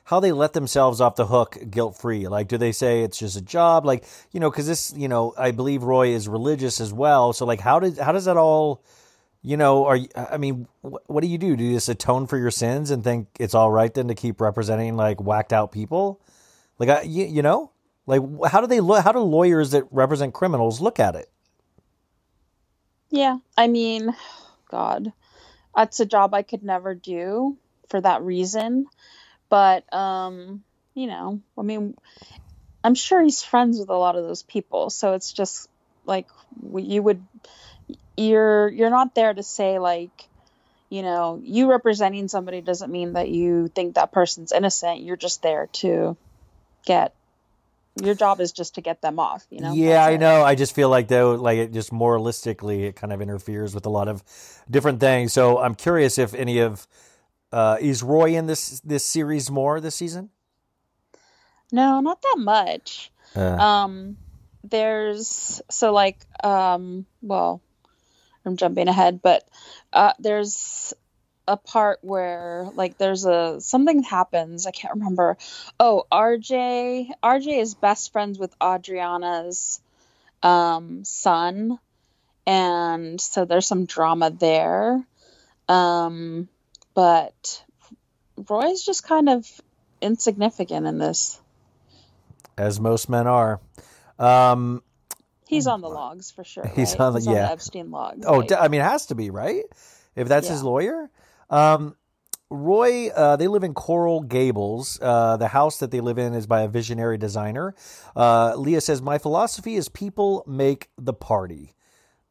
how they let themselves off the hook guilt free. Like, do they say it's just a job? Like, you know, because this, you know, I believe Roy is religious as well. So, like, how did how does that all, you know, are I mean, wh- what do you do? Do you just atone for your sins and think it's all right then to keep representing like whacked out people? Like, I, you, you know, like how do they look? How do lawyers that represent criminals look at it? Yeah, I mean, God, that's a job I could never do for that reason. But um, you know, I mean, I'm sure he's friends with a lot of those people, so it's just like you would you're you're not there to say like you know you representing somebody doesn't mean that you think that person's innocent you're just there to get your job is just to get them off you know yeah i know i just feel like though like it just moralistically it kind of interferes with a lot of different things so i'm curious if any of uh, is Roy in this this series more this season? No, not that much. Uh. Um, there's so like um, well, I'm jumping ahead, but uh, there's a part where like there's a something happens. I can't remember. Oh, RJ RJ is best friends with Adriana's um, son, and so there's some drama there. Um, but Roy's just kind of insignificant in this. As most men are. Um, he's on the logs for sure. He's right? on the he's yeah on the Epstein logs. Oh, like, I mean, it has to be right if that's yeah. his lawyer. Um, Roy, uh, they live in Coral Gables. Uh, the house that they live in is by a visionary designer. Uh, Lea says, My philosophy is people make the party.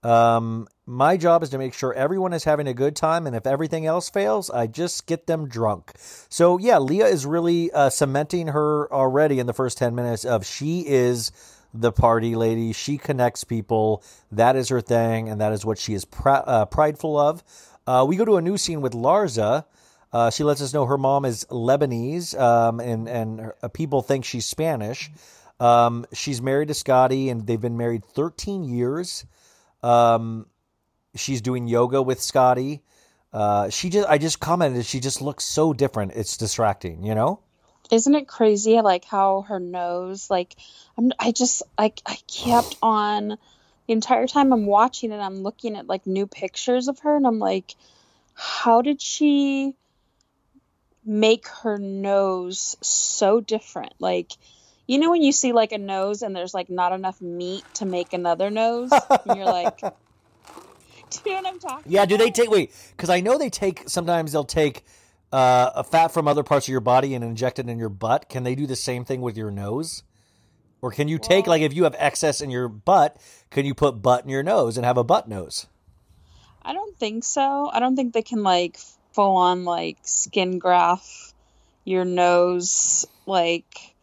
Um, my job is to make sure everyone is having a good time, and if everything else fails, I just get them drunk. So yeah, Lea is really uh, cementing her already in the first ten minutes of she is the party lady. She connects people. That is her thing, and that is what she is pr- uh, prideful of. Uh, we go to a new scene with Larsa. Uh, she lets us know her mom is Lebanese, um, and and her, uh, people think she's Spanish. Um, she's married to Scottie, and they've been married 13 years. Um, she's doing yoga with Scottie. Uh, she just, I just commented, she just looks so different. It's distracting, you know? Isn't it crazy? Like how her nose, like, I'm, I just, I, I kept on the entire time I'm watching it. I'm looking at like new pictures of her, and I'm like, how did she make her nose so different. Like, you know, when you see like a nose and there's like not enough meat to make another nose, and you're like, [laughs] [laughs] do you know what I'm talking? Yeah, do they take wait? Because I know they take sometimes they'll take uh, a fat from other parts of your body and inject it in your butt. Can they do the same thing with your nose? Or can you take like if you have excess in your butt, can you put butt in your nose and have a butt nose? I don't think so. I don't think they can like full on like skin graft your nose like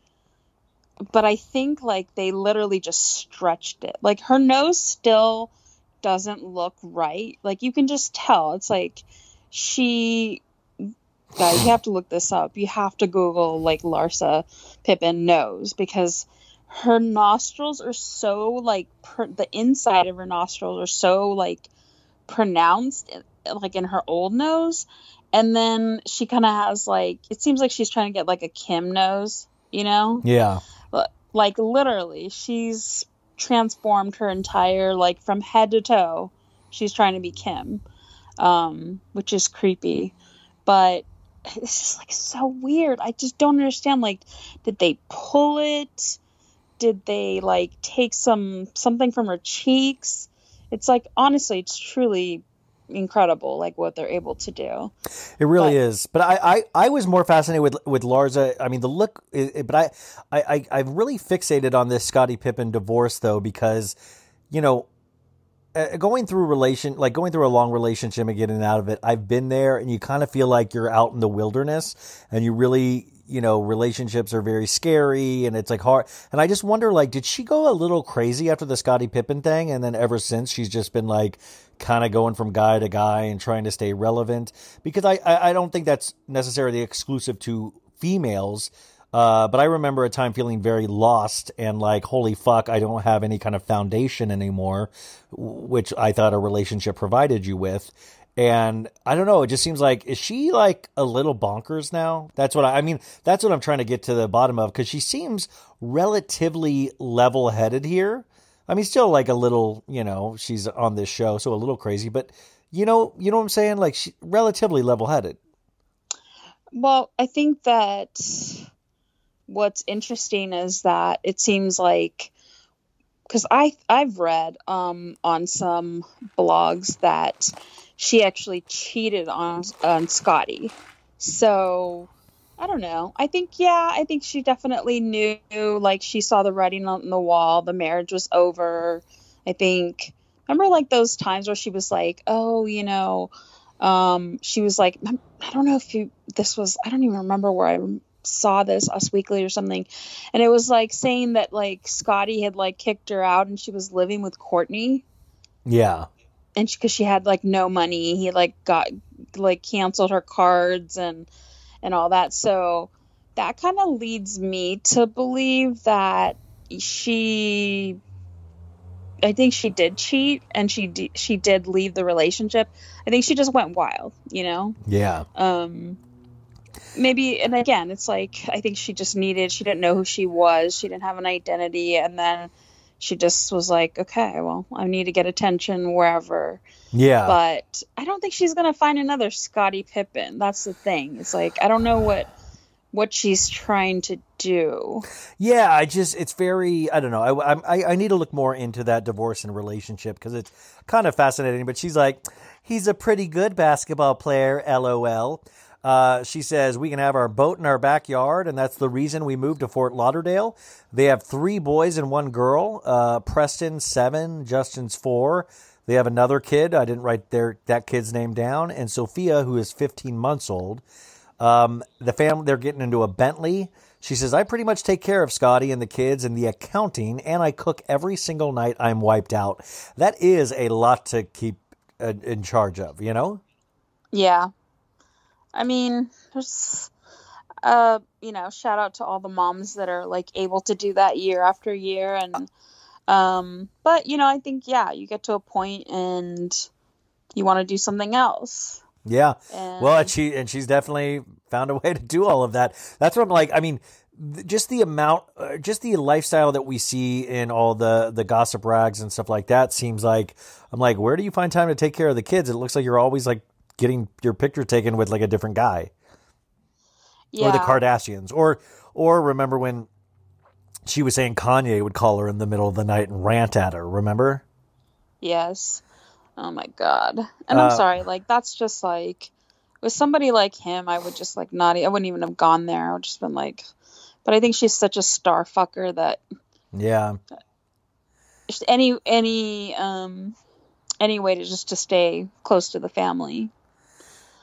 but I think like they literally just stretched it. Like her nose still doesn't look right. Like you can just tell. It's like she guys, you have to look this up. You have to Google like Larsa Pippen nose because her nostrils are so like per- the inside of her nostrils are so like pronounced like in her old nose. And then she kind of has like it seems like she's trying to get like a kim nose you know? Yeah. like literally she's transformed her entire like from head to toe she's trying to be kim um which is creepy. But it's just like so weird. I just don't understand like did they pull it did they like take some something from her cheeks? It's like honestly it's truly incredible like what they're able to do. It really But- is, but I, I, I was more fascinated with with larsa I mean, the look, but I, I, I, I'm really fixated on this Scottie Pippen divorce though because, you know, uh, going through relation, like going through a long relationship and getting out of it. I've been there, and you kind of feel like you're out in the wilderness, and you really, you know, relationships are very scary, and it's like hard. And I just wonder, like, did she go a little crazy after the Scottie Pippen thing, and then ever since she's just been like kind of going from guy to guy and trying to stay relevant? Because I, I, I don't think that's necessarily exclusive to females. Uh, but I remember a time feeling very lost and like, holy fuck, I don't have any kind of foundation anymore, which I thought a relationship provided you with. And I don't know, it just seems like, is she like a little bonkers now? That's what I, I mean, that's what I'm trying to get to the bottom of because she seems relatively level headed here. I mean, still like a little, you know, she's on this show, so a little crazy, but you know, you know what I'm saying? Like, she relatively level headed. Well, I think that what's interesting is that it seems like because I I've read um, on some blogs that she actually cheated on on Scottie. So I don't know. I think yeah, I think she definitely knew like she saw the writing on the wall. The marriage was over. I think remember like those times where she was like, "Oh, you know, um, she was like, I don't know if you this was I don't even remember where I saw this Us Weekly or something, and it was like saying that like Scottie had like kicked her out and she was living with Kourtney, Yeah. And because she, had like no money, he like got like canceled her cards and and all that. So that kind of leads me to believe that she I think she did cheat and she d- she did leave the relationship. I think she just went wild, you know. Yeah. Um maybe and again, it's like I think she just needed she didn't know who she was. She didn't have an identity and then she just was like, "Okay, well, I need to get attention wherever." Yeah. But I don't think she's going to find another Scottie Pippen. That's the thing. It's like I don't know what what she's trying to do. Yeah, I just it's very I don't know. I I I need to look more into that divorce and relationship because it's kind of fascinating. But she's like, he's a pretty good basketball player. LOL. Uh, she says we can have our boat in our backyard, and that's the reason we moved to Fort Lauderdale. They have three boys and one girl. Uh, Preston seven, Justin's four. They have another kid. I didn't write their that kid's name down, and Sophia, who is 15 months old. Um, the family they're getting into a Bentley. She says, I pretty much take care of Scottie and the kids and the accounting, and I cook every single night I'm wiped out. That is a lot to keep uh, in charge of, you know? Yeah. I mean, there's uh, you know, shout out to all the moms that are like able to do that year after year and um but you know, I think yeah, you get to a point and you want to do something else. Yeah. And Well, and she and she's definitely found a [laughs] way to do all of that. That's what I'm like. I mean, just the amount, uh, just the lifestyle that we see in all the the gossip rags and stuff like that seems like I'm like, where do you find time to take care of the kids? It looks like you're always like getting your picture taken with like a different guy. Yeah. or the Kardashians, or or remember when she was saying Kanye would call her in the middle of the night and rant at her. Remember? Yes. Oh my god. And Uh, I'm sorry, like that's just like with somebody like him, I would just like not. I wouldn't even have gone there. I would just been like. But I think she's such a star fucker that Yeah. any any um any way to just to stay close to the family.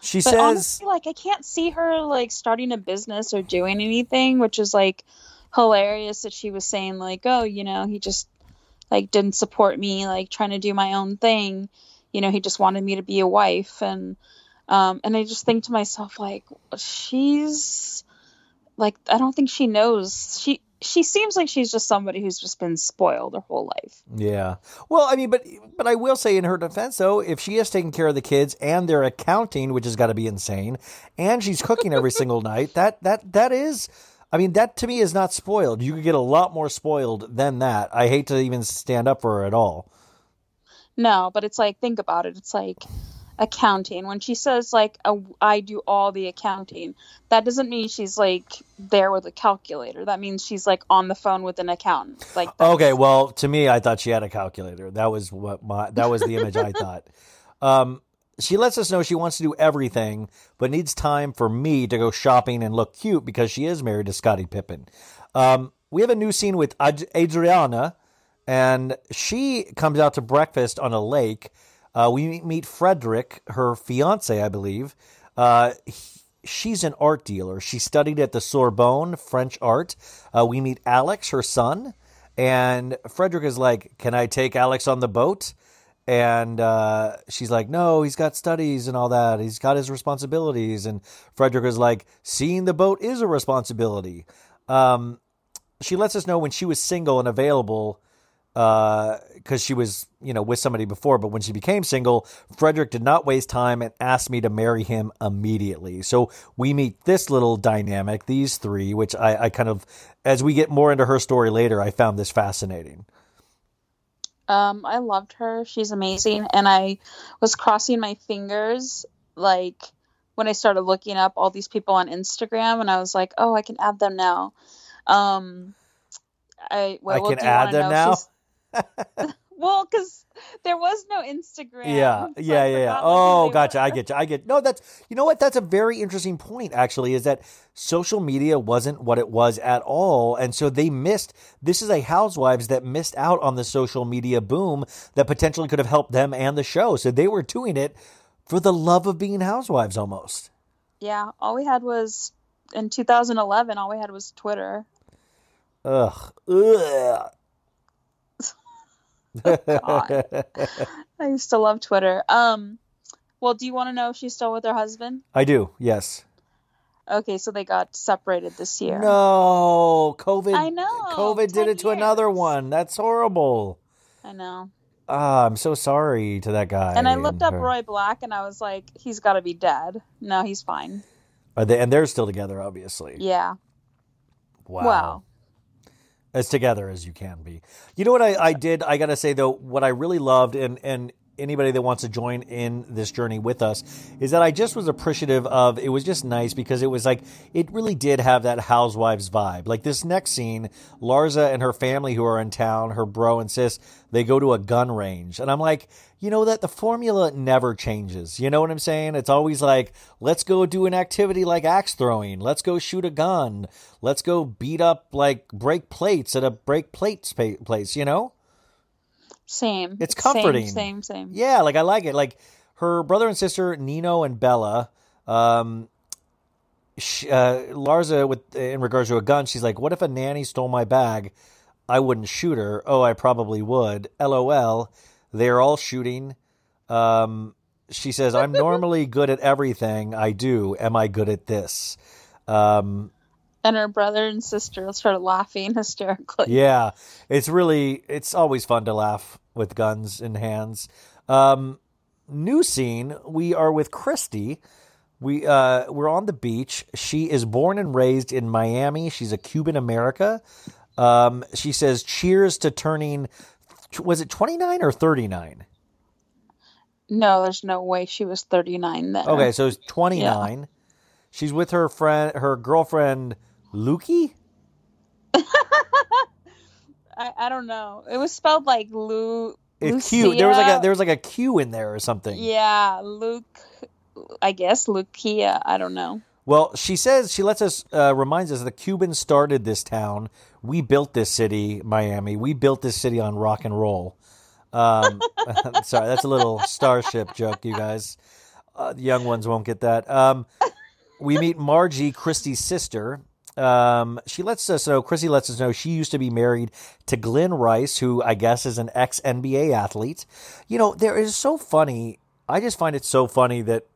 She But says. honestly, like I can't see her like starting a business or doing anything, which is like hilarious that she was saying like, oh, you know, he just like didn't support me, like trying to do my own thing. You know, he just wanted me to be a wife, and um, and I just think to myself like, she's like, I don't think she knows she. She seems like she's just somebody who's just been spoiled her whole life. Yeah. Well, I mean, but but I will say in her defense though, if she is taking care of the kids and their accounting, which has got to be insane, and she's cooking every [laughs] single night, that that that is I mean, that to me is not spoiled. You could get a lot more spoiled than that. I hate to even stand up for her at all. No, but it's like think about it. It's like accounting. When she says like a, I do all the accounting, that doesn't mean she's like there with a calculator. That means she's like on the phone with an accountant. Like Okay, well, to me, I thought she had a calculator. That was what my that was the image I thought. [laughs] Um, she lets us know she wants to do everything, but needs time for me to go shopping and look cute because she is married to Scottie Pippen. Um, we have a new scene with Ad- Adriana, and she comes out to breakfast on a lake. Uh, we meet Frederick, her fiance, I believe. Uh, he- she's an art dealer. She studied at the Sorbonne, French art. Uh, we meet Alex, her son, and Frederick is like, "Can I take Alex on the boat?" And uh, she's like, "No, he's got studies and all that. He's got his responsibilities." And Frederick is like, "Seeing the boat is a responsibility." Um, she lets us know when she was single and available because she was, you know, with somebody before. But when she became single, Frederick did not waste time and asked me to marry him immediately. So we meet this little dynamic, these three, which I, I kind of, as we get more into her story later, I found this fascinating. Um, I loved her. She's amazing. And I was crossing my fingers like when I started looking up all these people on Instagram and I was like, "Oh, I can add them now." Um I well, I can add them now? [laughs] well, cuz there was no Instagram. Yeah, so yeah, yeah, yeah. forgot, like, who Oh, gotcha. I get you. I get. No, that's you know what? That's a very interesting point. Actually, is that social media wasn't what it was at all, and so they missed. This is a Housewives that missed out on the social media boom that potentially could have helped them and the show. So they were doing it for the love of being housewives, almost. Yeah, all we had was in 2011 all we had was Twitter. Ugh. Ugh. [laughs] God. [laughs] I used to love Twitter. Um well, do you want to know if she's still with her husband? I do. Yes. Okay, so they got separated this year. No, COVID. I know, COVID did 10 it to another one. That's horrible. I know. Ah, I'm so sorry to that guy. And I looked up. Roy Black and I was like, he's got to be dead. No, he's fine. Are they, and they're still together, obviously. Yeah. Wow. Wow. As together as you can be. You know what I, I did? I got to say, though, what I really loved, and, and anybody that wants to join in this journey with us, is that I just was appreciative of it was just nice because it was like, it really did have that housewives vibe. Like this next scene, Larsa and her family who are in town, her bro and sis, they go to a gun range. And I'm like, you know that the formula never changes. You know what I'm saying? It's always like, let's go do an activity like axe throwing. Let's go shoot a gun. Let's go beat up like break plates at a break plate spa- place, you know? Same. It's Same, comforting. Same, same. Yeah, like I like it. Like her brother and sister, Nino and Bella, um, sh uh, Larsa, with in regards to a gun, she's like, "What if a nanny stole my bag? I wouldn't shoot her. Oh, I probably would. LOL. They're all shooting." Um, she says, "I'm normally good at everything I do. Am I good at this?" Um, And her brother and sister started laughing [laughs] hysterically. Yeah, it's really it's always fun to laugh with guns in hands. Um, new scene: we are with Christy. We uh, we're on the beach. She is born and raised in Miami. She's a Cuban America. Um, she says, "Cheers to turning." Was it twenty nine or thirty nine? No, there's no way she was 39 then. Okay, so it's 29. She's with her friend, her girlfriend, Lukey. [laughs] I, I don't know. It was spelled like Lu. It's Q. There was like a there was like a Q in there or something. Yeah, Luke. I guess Lucia. I don't know. Well, she says she lets us uh, reminds us the Cubans started this town. We built this city, Miami. We built this city on rock and roll. Um, [laughs] [laughs] sorry, that's a little starship joke, you guys. Uh, the young ones won't get that. Um, we meet Margie, Christie's sister. Um, she lets us know. Chrissy lets us know she used to be married to Glen Rice, who I guess is an ex NBA athlete. You know, there is so funny. I just find it so funny that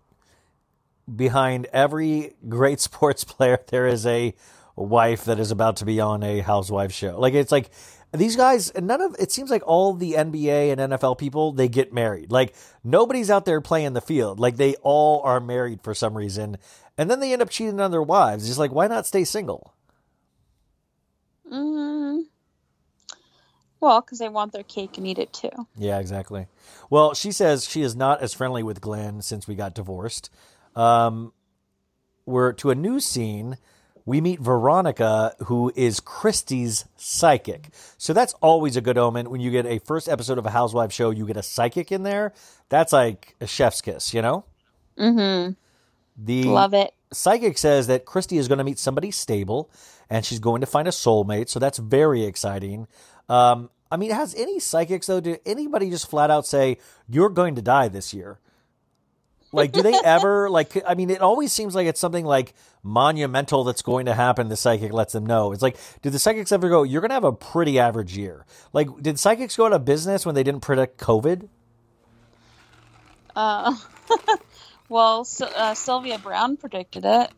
behind every great [laughs] sports player there is a wife that is about to be on a housewife show. Like it's like these guys none of it seems like all the NBA and NFL people they get married. Like nobody's out there playing the field. Like they all are married for some reason. And then they end up cheating on their wives. It's like why not stay single? Mm. Well, because they want their cake and eat it too. Yeah, exactly. Well, she says she is not as friendly with Glen since we got divorced. Um, we're to a new scene. We meet Veronica, who is Christie's psychic. So that's always a good omen when you get a first episode of a housewife show. You get a psychic in there. That's like a chef's kiss, you know. Mm-hmm. The Love it. psychic says that Christy is going to meet somebody stable and she's going to find a soulmate. So that's very exciting. Um, I mean, has any psychics though? Do anybody just flat out say you're going to die this year? Like, do they [laughs] ever like? I mean, it always seems like it's something like monumental that's going to happen. The psychic lets them know. It's like, do the psychics ever go? You're going to have a pretty average year. Like, did psychics go out of business when they didn't predict COVID? Uh, [laughs] well, uh, Sylvia Browne predicted it.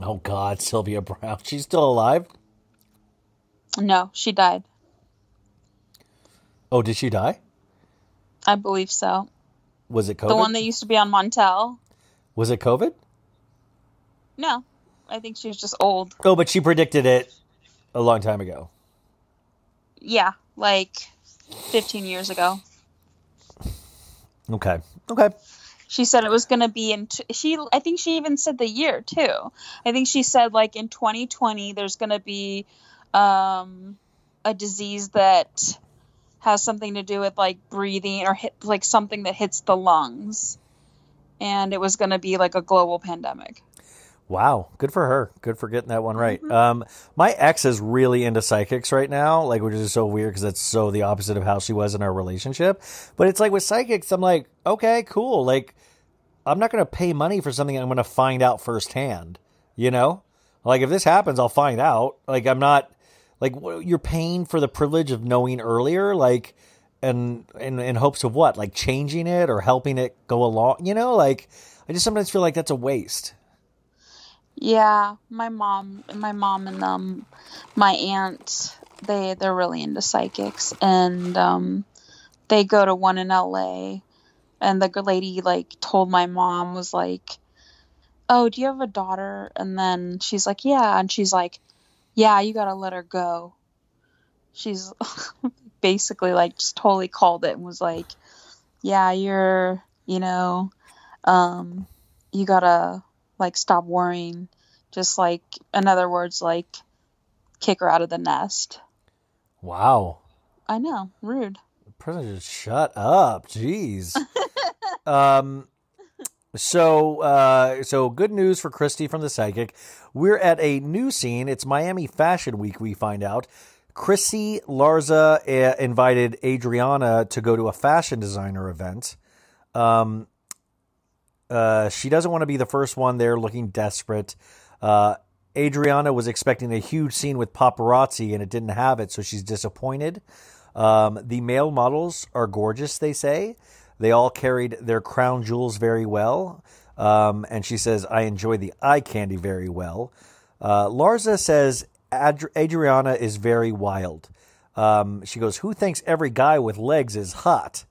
Oh God, Sylvia Browne. [laughs] She's still alive. No, she died. Oh, did she die? I believe so. Was it COVID? The one that used to be on Montel. Was it COVID? No, I think she was just old. Oh, but she predicted it a long time ago. Yeah, like 15 years ago. Okay. Okay. She said it was going to be in. T- she, I think she even said the year too. I think she said like in 2020 there's going to be um, a disease that has something to do with like breathing or hit like something that hits the lungs, and it was going to be like a global pandemic. Wow. Good for her. Good for getting that one right. Um, my ex is really into psychics right now, like, which is so weird because that's so the opposite of how she was in our relationship. But it's like with psychics, I'm like, okay, cool. Like, I'm not going to pay money for something I'm going to find out firsthand. You know, like if this happens, I'll find out. Like, I'm not like you're paying for the privilege of knowing earlier, like, and in in hopes of what, like changing it or helping it go along. You know, like I just sometimes feel like that's a waste. Yeah, my mom, my mom and um, my aunt, they they're really into psychics, and um, they go to one in L.A. And the lady like told my mom was like, "Oh, do you have a daughter?" And then she's like, "Yeah," and she's like, "Yeah, you gotta let her go." She's [laughs] basically like just totally called it and was like, "Yeah, you're, you know, um, you gotta." Like stop worrying just like in other words like kick her out of the nest Wow. i know rude the President, just shut up. Jeez. [laughs] um, so, uh, so good news for Christy from the psychic. We're at a new scene. It's Miami Fashion Week. We find out. Chrissy Larsa uh, invited Adriana to go to a fashion designer event. Um, uh, she doesn't want to be the first one there looking desperate. Uh, Adriana was expecting a huge scene with paparazzi and it didn't have it, so she's disappointed. Um, the male models are gorgeous, they say. They all carried their crown jewels very well. Um, and she says, I enjoy the eye candy very well. Uh, Larsa says Ad- Adriana is very wild. Um, she goes, Who thinks every guy with legs is hot?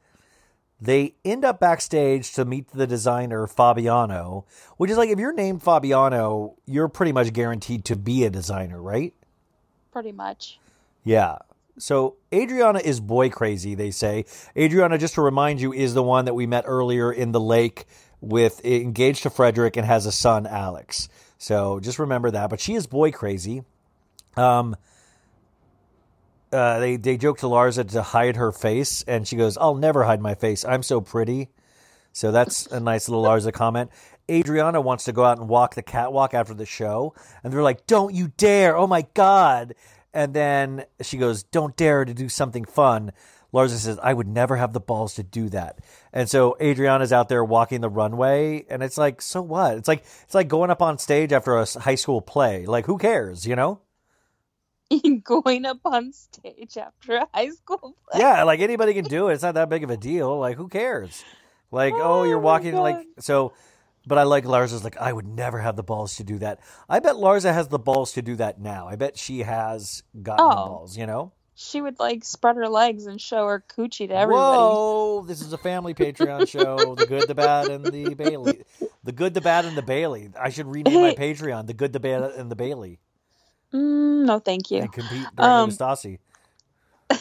They end up backstage to meet the designer Fabiano, which is like if you're named Fabiano, you're pretty much guaranteed to be a designer, right? pretty much Yeah. So Adriana is boy crazy, they say. Adriana, just to remind you, is the one that we met earlier in the lake with engaged to Frederick and has a son, Alex. So just remember that. But she is boy crazy. Um, uh, they they joke to Larsa to hide her face, and she goes, "I'll never hide my face. I'm so pretty." So that's a nice little Larsa comment. Adriana wants to go out and walk the catwalk after the show, and they're like, "Don't you dare! Oh my god!" And then she goes, "Don't dare to do something fun." Larsa says, "I would never have the balls to do that." And so Adriana's out there walking the runway, and it's like, so what? It's like it's like going up on stage after a high school play. Like, who cares? You know? Going up on stage after a high school play. Yeah, like anybody can do it. It's not that big of a deal. Like, who cares? Like, oh, Oh you're walking like so. But I like Larsa's like I would never have the balls to do that. I bet Larsa has the balls to do that now. I bet she has gotten the Oh. balls. You know. She would like spread her legs and show her coochie to everybody. Whoa! This is a family Patreon show. The good, the bad, and the Bailey. The good, the bad, and the Bailey. I should rename my [laughs] Patreon. The good, the bad, and the Bailey. Mm, no, thank you. And compete directly Um, with Stassi. [laughs]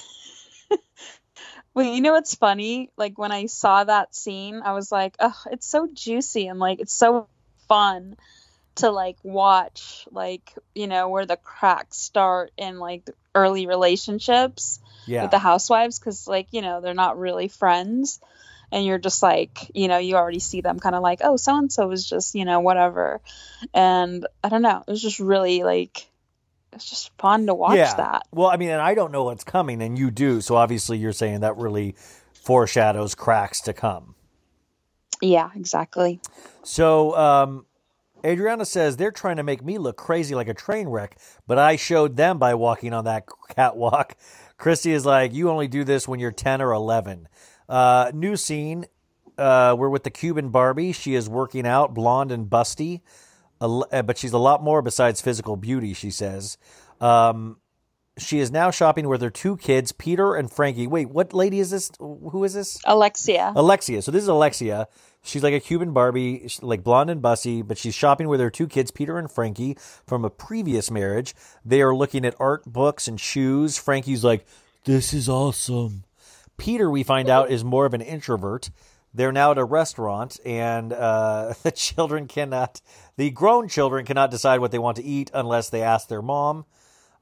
Well, you know what's funny? Like when I saw that scene, I was like, "Oh, it's so juicy and like it's so fun to like watch like, you know, where the cracks start in like early relationships Yeah. with the housewives cuz like, you know, they're not really friends and you're just like, you know, you already see them kind of like, "Oh, so and so is just, you know, whatever." And I don't know, it was just really like it's just fun to watch yeah. that. Well, I mean, and I don't know what's coming, and you do. So obviously, you're saying that really foreshadows cracks to come. Yeah, exactly. So um, Adriana says they're trying to make me look crazy like a train wreck, but I showed them by walking on that catwalk. Cristy is like, you only do this when you're 10 or 11. Uh, new scene. Uh, we're with the Cuban Barbie. She is working out, blonde and busty, but she's a lot more besides physical beauty, she says. Um, she is now shopping with her two kids, Peter and Frankie. Wait, what lady is this? Who is this? Alexia. Alexia. So this is Alexia. She's like a Cuban Barbie, like blonde and bussy, but she's shopping with her two kids, Peter and Frankie, from a previous marriage. They are looking at art books and shoes. Frankie's like, "This is awesome." Peter, we find out, is more of an introvert. They're now at a restaurant, and uh, [laughs] the children cannot, the grown children cannot decide what they want to eat unless they ask their mom.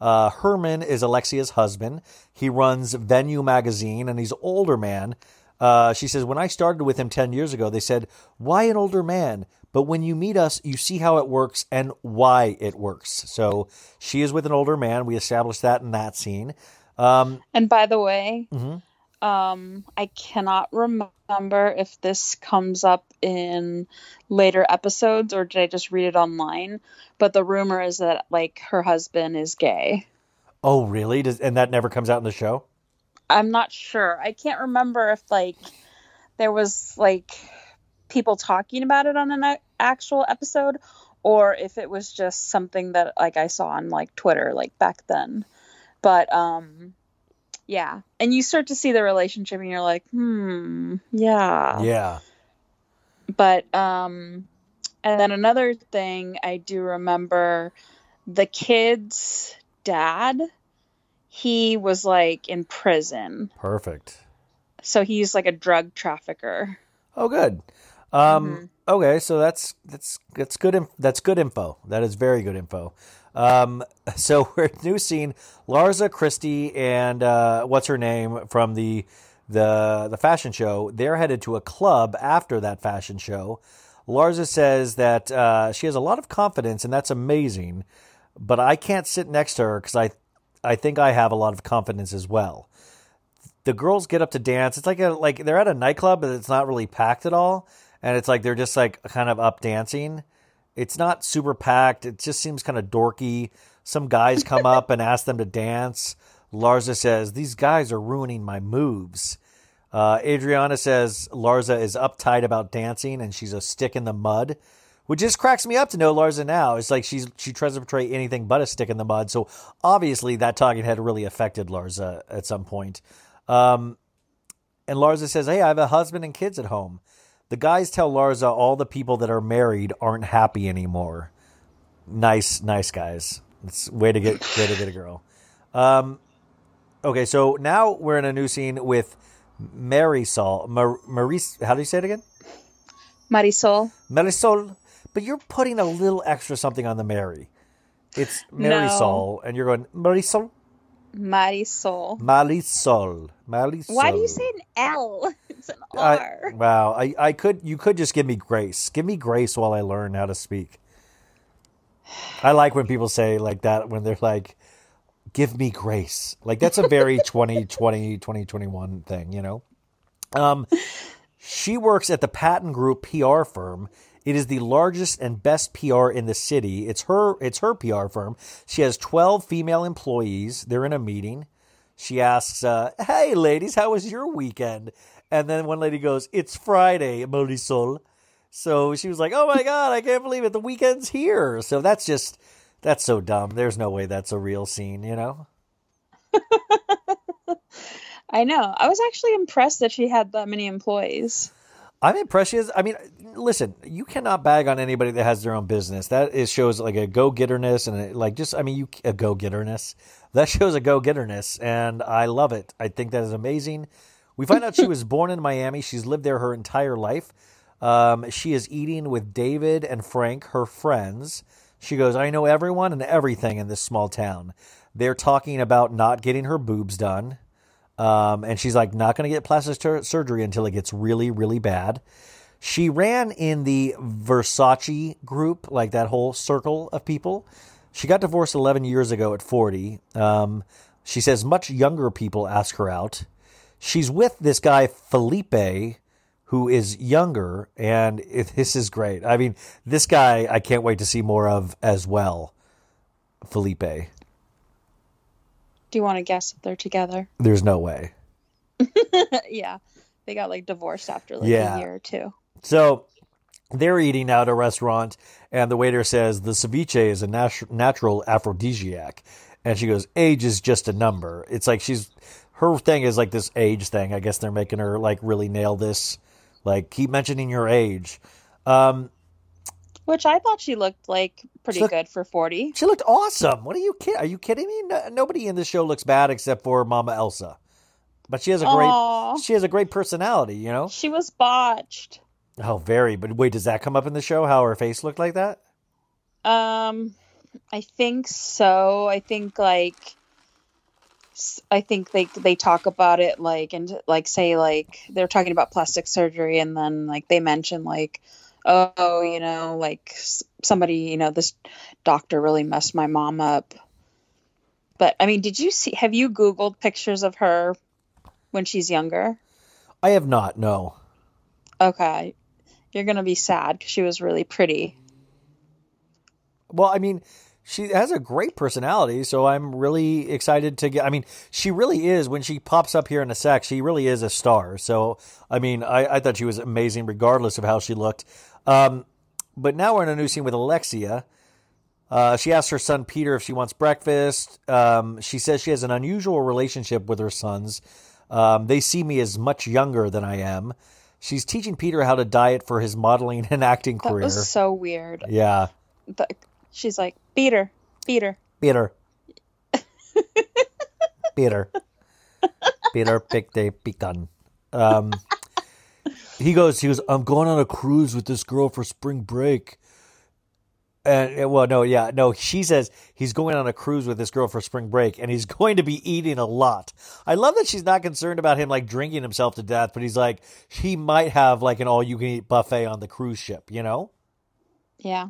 Uh, Herman is Alexia's husband. He runs Venue magazine, and he's an older man. Uh, she says, When I started with him 10 years ago, they said, Why an older man? But when you meet us, you see how it works and why it works. So she is with an older man. We established that in that scene. Um, And by the way, Mhm. Um, I cannot remember if this comes up in later episodes or did I just read it online. But the rumor is that like her husband is gay. oh, really? Does, and that never comes out in the show? I'm not sure. I can't remember if like there was like people talking about it on an actual episode or if it was just something that like I saw on like Twitter like back then. But um yeah. And you start to see the relationship and you're like, "Hmm, yeah." Yeah. But um and then another thing I do remember the kid's dad, he was like in prison. Perfect. So he's like a drug trafficker. Oh, good. Um, Mm-hmm. Okay, so that's that's that's good. Inf- that's good info. That is very good info. Um, [laughs] so we're new scene. Larsa Cristy, and uh, what's her name from the the the fashion show? They're headed to a club after that fashion show. Larsa says that uh, she has a lot of confidence, and that's amazing. But I can't sit next to her because I I think I have a lot of confidence as well the girls get up to dance. It's like a like they're at a nightclub, but it's not really packed at all, and it's like they're just like kind of up dancing. It's not super packed. It just seems kind of dorky. Some guys come up and ask them to dance. Larsa says these guys are ruining my moves. Uh, Adriana says Larsa is uptight about dancing and she's a stick in the mud, which just cracks me up to know Larsa now. It's like she's she tries to portray anything but a stick in the mud. So obviously that talking head really affected Larsa at some point. Um, and Larsa says, "Hey, I have a husband and kids at home." The guys tell Larsa all the people that are married aren't happy anymore. Nice, nice guys. It's way to get way to get a girl. Um, okay, so now we're in a new scene with Marysol. Mar- Maris, how do you say it again? Marysol. Marysol. but you're putting a little extra something on the Mary. It's No. Marysol, and you're going Marysol, Marysol. Marysol, Marysol. Why do you say an L? [laughs] It's an I- R. wow, I, I could you could just give me grace. Give me grace while I learn how to speak. I like when people say like that when they're like, "Give me grace." Like that's a very [laughs] 2020 2021 thing, you know. Um, she works at the Patton Group PR firm. It is the largest and best PR in the city. It's her it's her PR firm. She has 12 female employees. They're in a meeting. She asks, uh, "Hey ladies, how was your weekend?" And then one lady goes, "It's Friday, Marysol." So she was like, "Oh my god, I can't believe it. The weekend's here." So that's just that's so dumb. There's no way that's a real scene, you know? [laughs] I know. I was actually impressed that she had that many employees. I'm impressed. I mean, listen, you cannot bag on anybody that has their own business. That is shows like a go getterness and a, like just. I mean, you a go getterness. That shows a go getterness, and I love it. I think that is amazing. We find out she was born in Miami. She's lived there her entire life. Um, she is eating with David and Frank, her friends. She goes, I know everyone and everything in this small town. They're talking about not getting her boobs done. Um, and she's like, not going to get plastic sur- surgery until it gets really, really bad. She ran in the Versace group, like that whole circle of people. She got divorced 11 years ago at 40. Um, she says much younger people ask her out. She's with this guy, Felipe, who is younger, and this is great. I mean, this guy I can't wait to see more of as well. Felipe. Do you want to guess if they're together? [laughs] There's no way. yeah. They got like divorced after like Yeah. a year or two. So they're eating out at a restaurant, and the waiter says the ceviche is a nat- natural aphrodisiac. And she goes, age is just a number. It's like she's, her thing is like this age thing. I guess they're making her like really nail this. Like, keep mentioning your age. Um, Which I thought she looked like pretty looked- good for 40. she looked awesome. What are you kidding? Are you kidding me? No, nobody in this show looks bad except for Mama Elsa. But she has a great, Aw. she has a great personality, you know? She was botched. Oh, very. But wait, does that come up in the show? How her face looked like that? Um, I think so. I think like I think they they talk about it like and like say like they're talking about plastic surgery and then like they mention like oh you know like somebody you know this doctor really messed my mom up. But I mean, did you see? Have you Googled pictures of her when she's younger? I have not. No. Okay, you're gonna be sad because she was really pretty. Well, I mean, she has a great personality, so I'm really excited to get. I mean, she really is when she pops up here in a sec. She really is a star. So, I mean, I, I thought she was amazing, regardless of how she looked. Um, but now we're in a new scene with Alexia. Uh, she asks her son Peter if she wants breakfast. Um, she says she has an unusual relationship with her sons. Um, they see me as much younger than I am. She's teaching Peter how to diet for his modeling and acting That career. was so weird. yeah. But she's like, Peter, Peter. Peter. [laughs] Peter. Peter picked a pecan. Um, he goes, he goes, I'm going on a cruise with this girl for spring break. And and, well, no, yeah, no. She says he's going on a cruise with this girl for spring break, and he's [laughs] going to be eating a lot. I love that she's not concerned about him like drinking himself to death, but he's like he might have like an all-you-can-eat buffet on the cruise ship, you know. Yeah.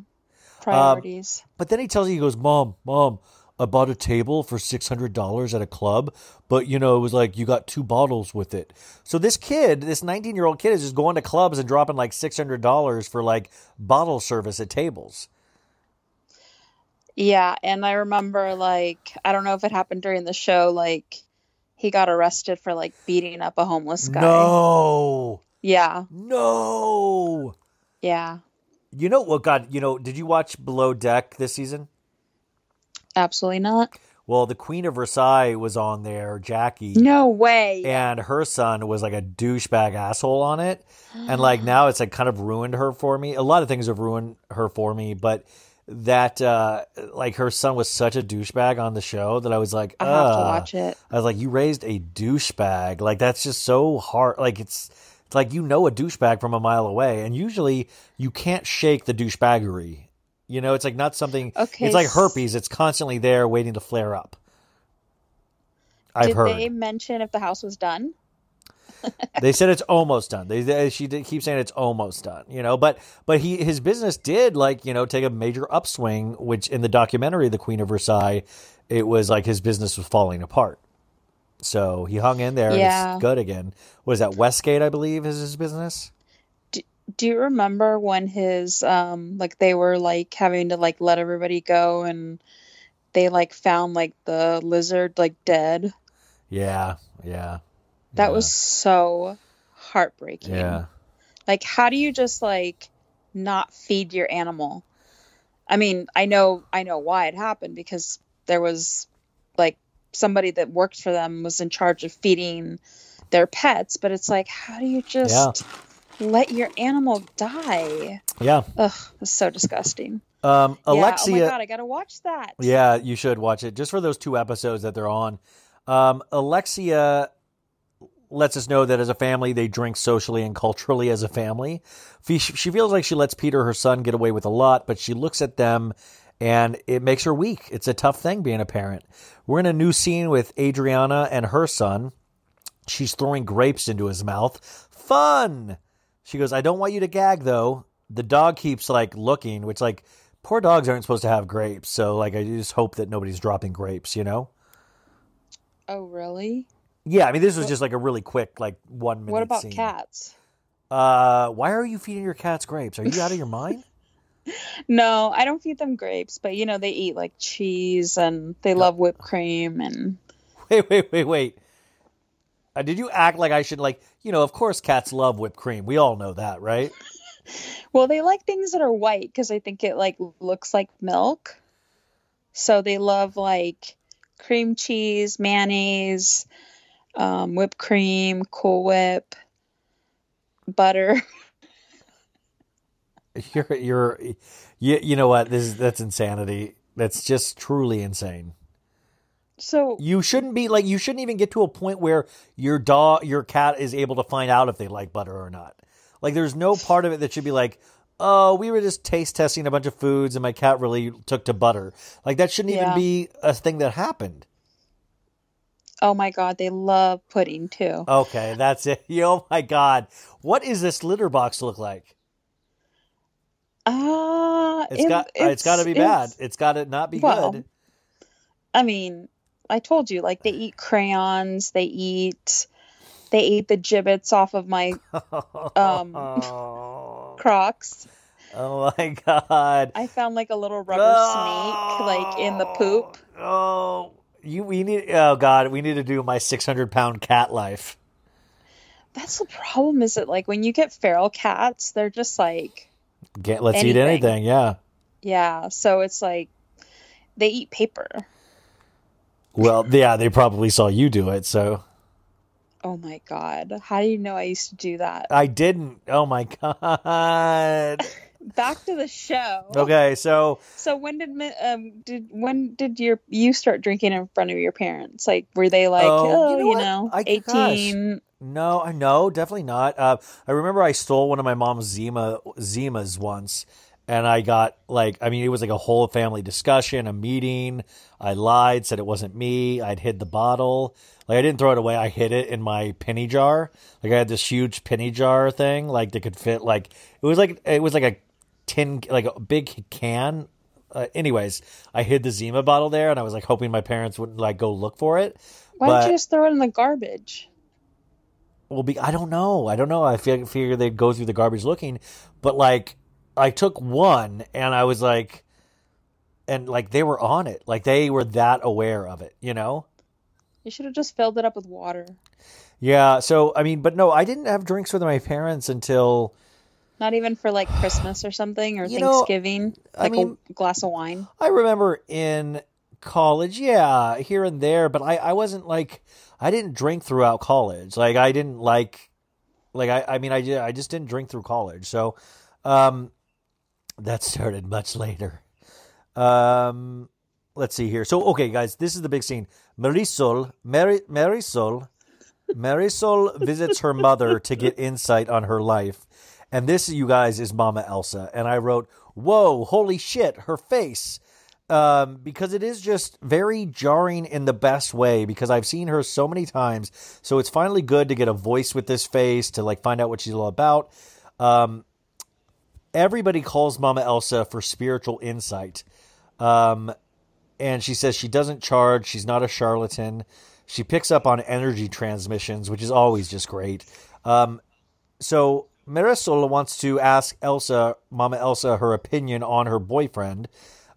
Um, priorities. But then he tells you, he goes, Mom, Mom, I bought a table for $600 at a club, but you know, it was like you got two bottles with it. So this kid, this 19 year old kid, is just going to clubs and dropping like $600 for like bottle service at tables. yeah. And I remember, like, I don't know if it happened during the show, like, he got arrested for, like, beating up a homeless guy. No, Yeah. no. Yeah. You know what, God, you know, did you watch Below Deck this season? Absolutely not. Well, the Queen of Versailles was on there, Jackie. No way. and her son was like a douchebag asshole on it. And like [gasps] now it's like kind of ruined her for me. A lot of things have ruined her for me, but that uh like her son was such a douchebag on the show that I was like, I have to watch it. I was like, you raised a douchebag. Like that's just so hard. Like it's It's like you know a douchebag from a mile away, and usually you can't shake the douchebaggery. You know, it's like not something. Okay, It's like herpes; it's constantly there, waiting to flare up. I've Did heard. they mention if the house was done? [laughs] they said it's almost done. They, they she did keep saying it's almost done. You know, but but he his business did like you know take a major upswing, which in the documentary The Queen of Versailles, it was like his business was falling apart. So he hung in there. Yeah. good again. Was that Westgate? I believe is his business. Do you remember when his um like they were like having to like let everybody go and they like found like the lizard like dead? Yeah, yeah, That yeah, was so heartbreaking. yeah. Like how do you just like not feed your animal? I mean, I know I know why it happened because there was like somebody that worked for them was in charge of feeding their pets, but it's like how do you just let your animal die? Yeah. Ugh, it's so disgusting. Um, Yeah, Alexia. oh my god, I gotta watch that. Yeah, you should watch it just for those two episodes that they're on. Um, Alexia lets us know that as a family, they drink socially and culturally as a family. She feels like she lets Peter, her son, get away with a lot, but she looks at them and it makes her weak. It's a tough thing being a parent. We're in a new scene with Adriana and her son. She's throwing grapes into his mouth. Fun! She goes, I don't want you to gag though. The dog keeps like looking, which like poor dogs aren't supposed to have grapes. So like I just hope that nobody's dropping grapes, you know? Oh really? Yeah, I mean this was just like a really quick like one minute. What about scene. cats? Uh, why are you feeding your cats grapes? Are you out of your mind? [laughs] No, I don't feed them grapes, but you know they eat like cheese and they love whipped cream and [laughs] Wait, wait, wait, wait. Uh, did you act like I should like you know? Of course, cats love whipped cream. We all know that, right? [laughs] well, they like things that are white because I think it like looks like milk. So they love like cream cheese, mayonnaise, um, whipped cream, Cool Whip, butter. [laughs] [laughs] You're you're you, you know what? This is that's insanity. That's just truly insane. So You shouldn't be like you shouldn't even get to a point where your dog your cat is able to find out if they like butter or not. Like there's no part of it that should be like, "Oh, we were just taste testing a bunch of foods and my cat really took to butter." Like that shouldn't even be a thing that happened. oh my god, they love pudding too. Okay, that's it. [laughs] Oh my god. What is this litter box look like? Ah, It's it- got it's got to be bad. it's- It's got to not be Well, good. I mean, I told you, like they eat crayons, they eat, they ate the gibbets off of my [laughs] um, [laughs] Crocs. oh, my god. I found like a little rubber snake, like in the poop. Oh, you we need. Oh God, we need to do my six hundred pound cat life. That's the problem. Is it like when you get feral cats, they're just like, Get, let's eat Anything. anything. Yeah. yeah. So it's like they eat paper. Well, yeah, they probably saw you do it, so Oh my god, how do you know I used to do that? I didn't. Oh my [laughs] God. Back to the show. Okay, so So when did um did when did your you start drinking in front of your parents? Like were they like Oh, oh, you know you know, I- gosh. eighteen? no, I no, definitely not. Uh, I remember I stole one of my mom's Zima Zimas once, and I got like, I mean, it was like a whole family discussion, a meeting. I lied, said it wasn't me. I'd hid the bottle. Like I didn't throw it away. I hid it in my penny jar. Like I had this huge penny jar thing, like that could fit. Like it was like it was like a tin, like a big can. Uh, anyways, I hid the Zima bottle there, and I was like hoping my parents wouldn't like go look for it. Why but- don't you just throw it in the garbage? Well, be, I don't know. I don't know. I feel, figure they'd go through the garbage looking, but like I took one and I was like, and like they were on it. Like they were that aware of it, you know? You should have just filled it up with water. Yeah. So, I mean, but no, I didn't have drinks with my parents until, Not even for like Christmas or something or You know, Thanksgiving. I Like mean- a glass of wine. I remember in college, yeah, here and there, but I, I wasn't like, I didn't drink throughout college. Like I didn't like, like I, I mean, I, I just didn't drink through college. So, um, that started much later. Um, let's see here. So, okay, guys, this is the big scene. Marysol, Mary, Marysol, Marysol visits her mother to get insight on her life. And this, you guys, is Mama Elsa. And I wrote, Whoa, holy shit, her face. Um, because it is just very jarring in the best way because I've seen her so many times. So it's finally good to get a voice with this face to like find out what she's all about. Um, everybody calls Mama Elsa for spiritual insight. Um, and she says she doesn't charge, she's not a charlatan. She picks up on energy transmissions, which is always just great. Um, so Marysol wants to ask Elsa, Mama Elsa, her opinion on her boyfriend.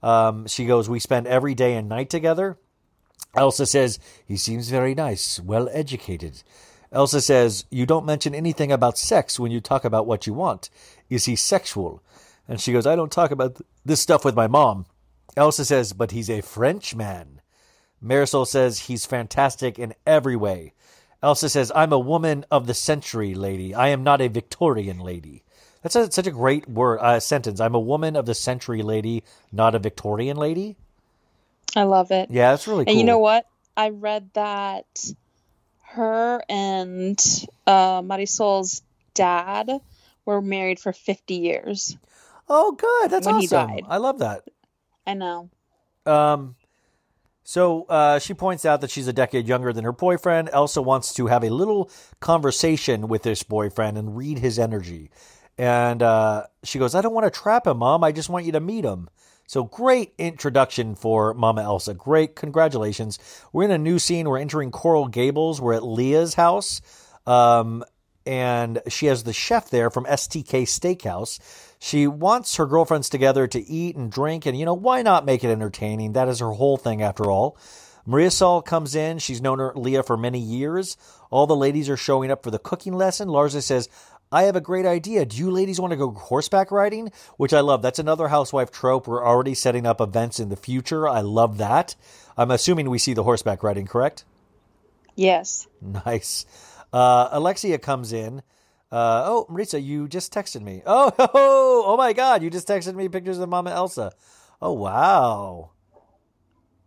Um, she goes, We spend every day and night together. Elsa says, He seems very nice, well educated. Elsa says, You don't mention anything about sex when you talk about what you want. Is he sexual? And she goes, I don't talk about this stuff with my mom. Elsa says, But he's a Frenchman. Marysol says, He's fantastic in every way. Elsa says, I'm a woman of the century lady. I am not a Victorian lady. That's a, such a great word uh, sentence. I'm a woman of the century lady, not a Victorian lady. I love it. Yeah, that's really cool. And you know what? I read that her and uh, Marysol's dad were married for 50 years. Oh, good. That's when he awesome. I love that. I know. Um, so uh, she points out that she's a decade younger than her boyfriend. Elsa wants to have a little conversation with this boyfriend and read his energy. And uh, she goes, I don't want to trap him, Mom. I just want you to meet him. So great introduction for Mama Elsa. Great. Congratulations. We're in a new scene. We're entering Coral Gables. We're at Lea's house. Um, and she has the chef there from STK Steakhouse. She wants her girlfriends together to eat and drink, and you know, why not make it entertaining? That is her whole thing, after all. Marysol comes in. She's known her, Lea for many years. All the ladies are showing up for the cooking lesson. Larsa says, I have a great idea. Do you ladies want to go horseback riding? Which I love. That's another housewife trope. We're already setting up events in the future. I love that. I'm assuming we see the horseback riding, correct? Yes. [laughs] Nice. Uh, Alexia comes in. Uh, oh, Maritza, you just texted me. Oh, [laughs] oh, oh my God, you just texted me pictures of Mama Elsa. Oh, wow.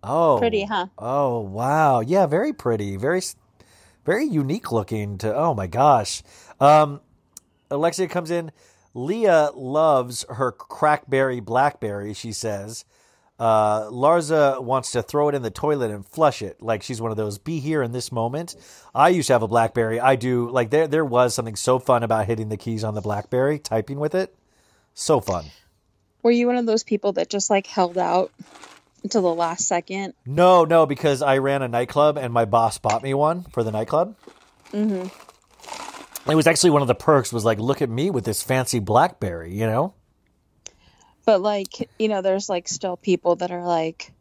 Oh, Pretty, huh? Oh, wow. Yeah, very pretty. Very, very unique looking. To oh my gosh. Um, Alexia comes in. Lea loves her crackberry blackberry. She says. Uh, Larsa wants to throw it in the toilet and flush it, like she's one of those. Be here in this moment. I used to have a BlackBerry. I do. Like there, there was something so fun about hitting the keys on the BlackBerry, typing with it. So fun. Were you one of those people that just like held out until the last second? No, no, because I ran a nightclub and my boss bought me one for the nightclub. Mm-hmm. It was actually one of the perks. Was like, look at me with this fancy BlackBerry. You know. But like, you know, there's like still people that are like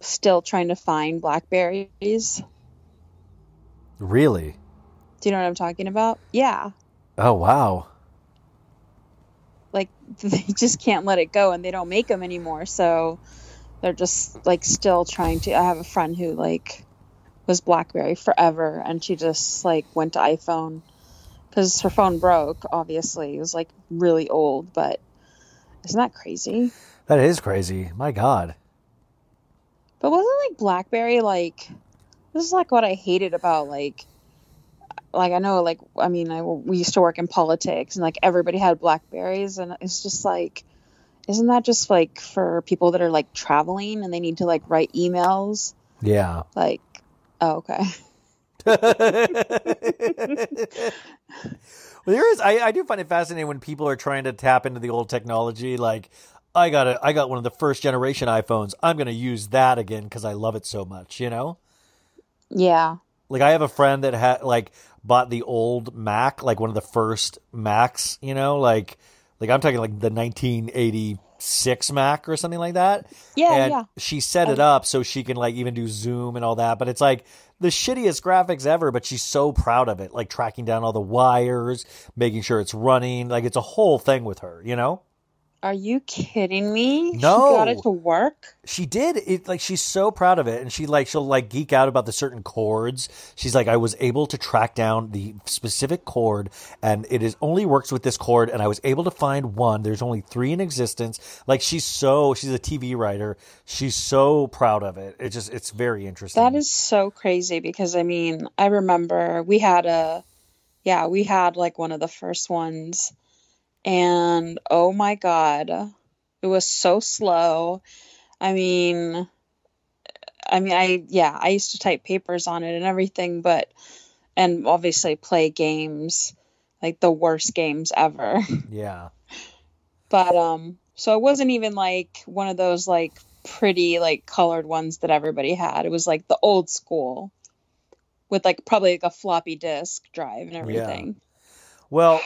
still trying to find blackberries. Really? Do you know what I'm talking about? Yeah. Oh wow. Like [laughs] they just can't let it go and they don't make them anymore. So they're just like still trying to I have a friend who like was BlackBerry forever and she just like went to iPhone cuz her phone broke obviously. It was like really old, but isn't that crazy? That is crazy. My God. But wasn't like BlackBerry like this is like what I hated about like like I know like I mean I we used to work in politics and like everybody had Blackberries and it's just like isn't that just like for people that are like traveling and they need to like write emails Yeah. like oh okay [laughs] [laughs] Well, there is. I, I do find it fascinating when people are trying to tap into the old technology. Like, I got a, I got one of the first generation iPhones. I'm going to use that again because I love it so much. You know, yeah like I have a friend that had like bought the old Mac, like one of the first Macs. You know, like like I'm talking like the 1986 Mac or something like that. Yeah, and yeah. She set it um, up so she can like even do Zoom and all that. But it's like the shittiest graphics ever. But she's so proud of it, like tracking down all the wires, making sure it's running. Like it's a whole thing with her. You know. Are you kidding me? No. She got it to work? She did it like she's so proud of it, and she like she'll like geek out about the certain chords. She's like, I was able to track down the specific chord, and it is only works with this chord, and I was able to find one. There's only three in existence. Like she's so she's a TV writer. She's so proud of it. It just it's very interesting. That is so crazy because I mean, I remember we had a yeah, we had like one of the first ones and oh my god, it was so slow. I mean, I mean, I yeah, I used to type papers on it and everything, but and obviously play games, like the worst games ever. [laughs] yeah. But um, so it wasn't even like one of those like pretty like colored ones that everybody had. It was like the old school with like probably like a floppy disk drive and everything. Yeah. Well,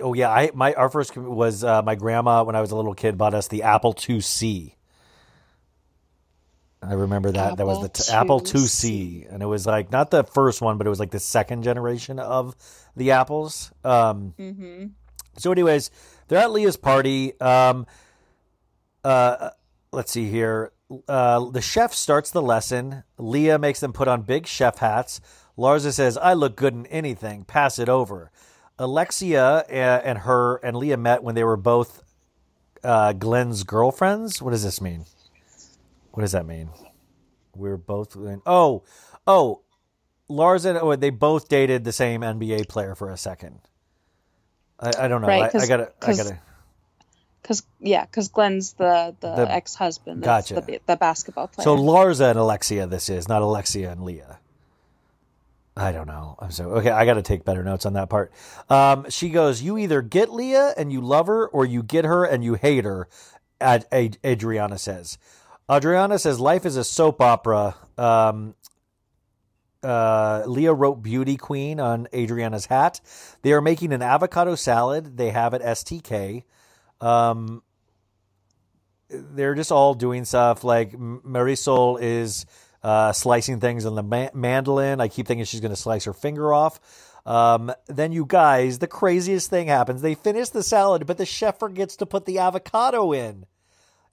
oh yeah, I my our first com- was uh, my grandma when I was a little kid bought us the Apple IIc. I remember that that was the t- Apple Apple IIc, and it was like not the first one, but it was like the second generation of the apples. Um, Mm-hmm. so, anyways, they're at Lea's party. Um, uh, let's see here. Uh, the chef starts the lesson. Lea makes them put on big chef hats. Larsa says, "I look good in anything. Pass it over." Alexia uh, and her and Lea met when they were both uh, Glen's girlfriends. What does this mean? What does that mean? We're both oh oh Lars and oh, they both dated the same NBA player for a second. I, I don't know. Right, I, I gotta I gotta Cause yeah, cause Glen's the the, The- ex husband. Gotcha. The, the basketball player. So Larsa and Alexia, this is not Alexia and Lea. I don't know. I'm so okay. I got to take better notes on that part. Um, she goes, "You either get Lea and you love her, or you get her and you hate her." Ad- Ad- Adriana says. Adriana says, "Life is a soap opera." Um, uh, Lea wrote "Beauty Queen" on Adriana's hat. They are making an avocado salad. They have at STK. Um, they're just all doing stuff. Like Marysol is uh, slicing things on the ma- mandolin. I keep thinking she's going to slice her finger off. Um, then you guys, the craziest thing happens. They finish the salad, but the chef forgets to put the avocado in.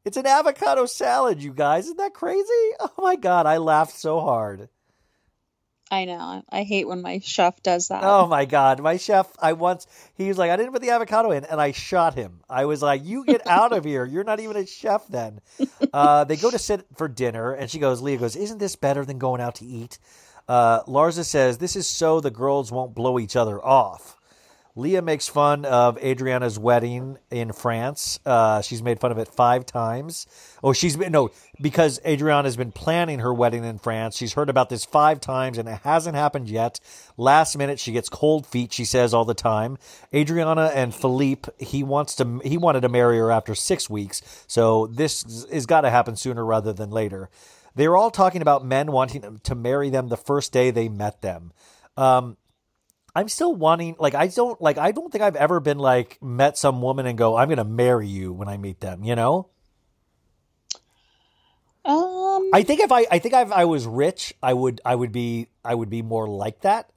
It's an avocado salad, you guys. Isn't that crazy? [laughs] Oh my god, I laughed so hard. I know. I hate when my chef does that. Oh my god, my chef! I once he was like, I didn't put the avocado in, and I shot him. I was like, "You get out of here! You're not even a chef." Then [laughs] uh, they go to sit for dinner, and she goes, "Lea goes, isn't this better than going out to eat?" Uh, Larsa says, "This is so the girls won't blow each other off." Lea makes fun of Adriana's wedding in France. Uh, she's made fun of it five times. Oh, she's been no because Adriana's been planning her wedding in France. She's heard about this five times and it hasn't happened yet. Last minute, she gets cold feet. She says all the time. Adriana and Philippe, he wants to. He wanted to marry her after six weeks, so this has got to happen sooner rather than later. They were all talking about men wanting to marry them the first day they met them. Um, I'm still wanting like I don't like I don't think I've ever been like met some woman and go I'm going to marry you when I meet them, you know? Um. I think if I I think if I was rich, I would I would be I would be more like that.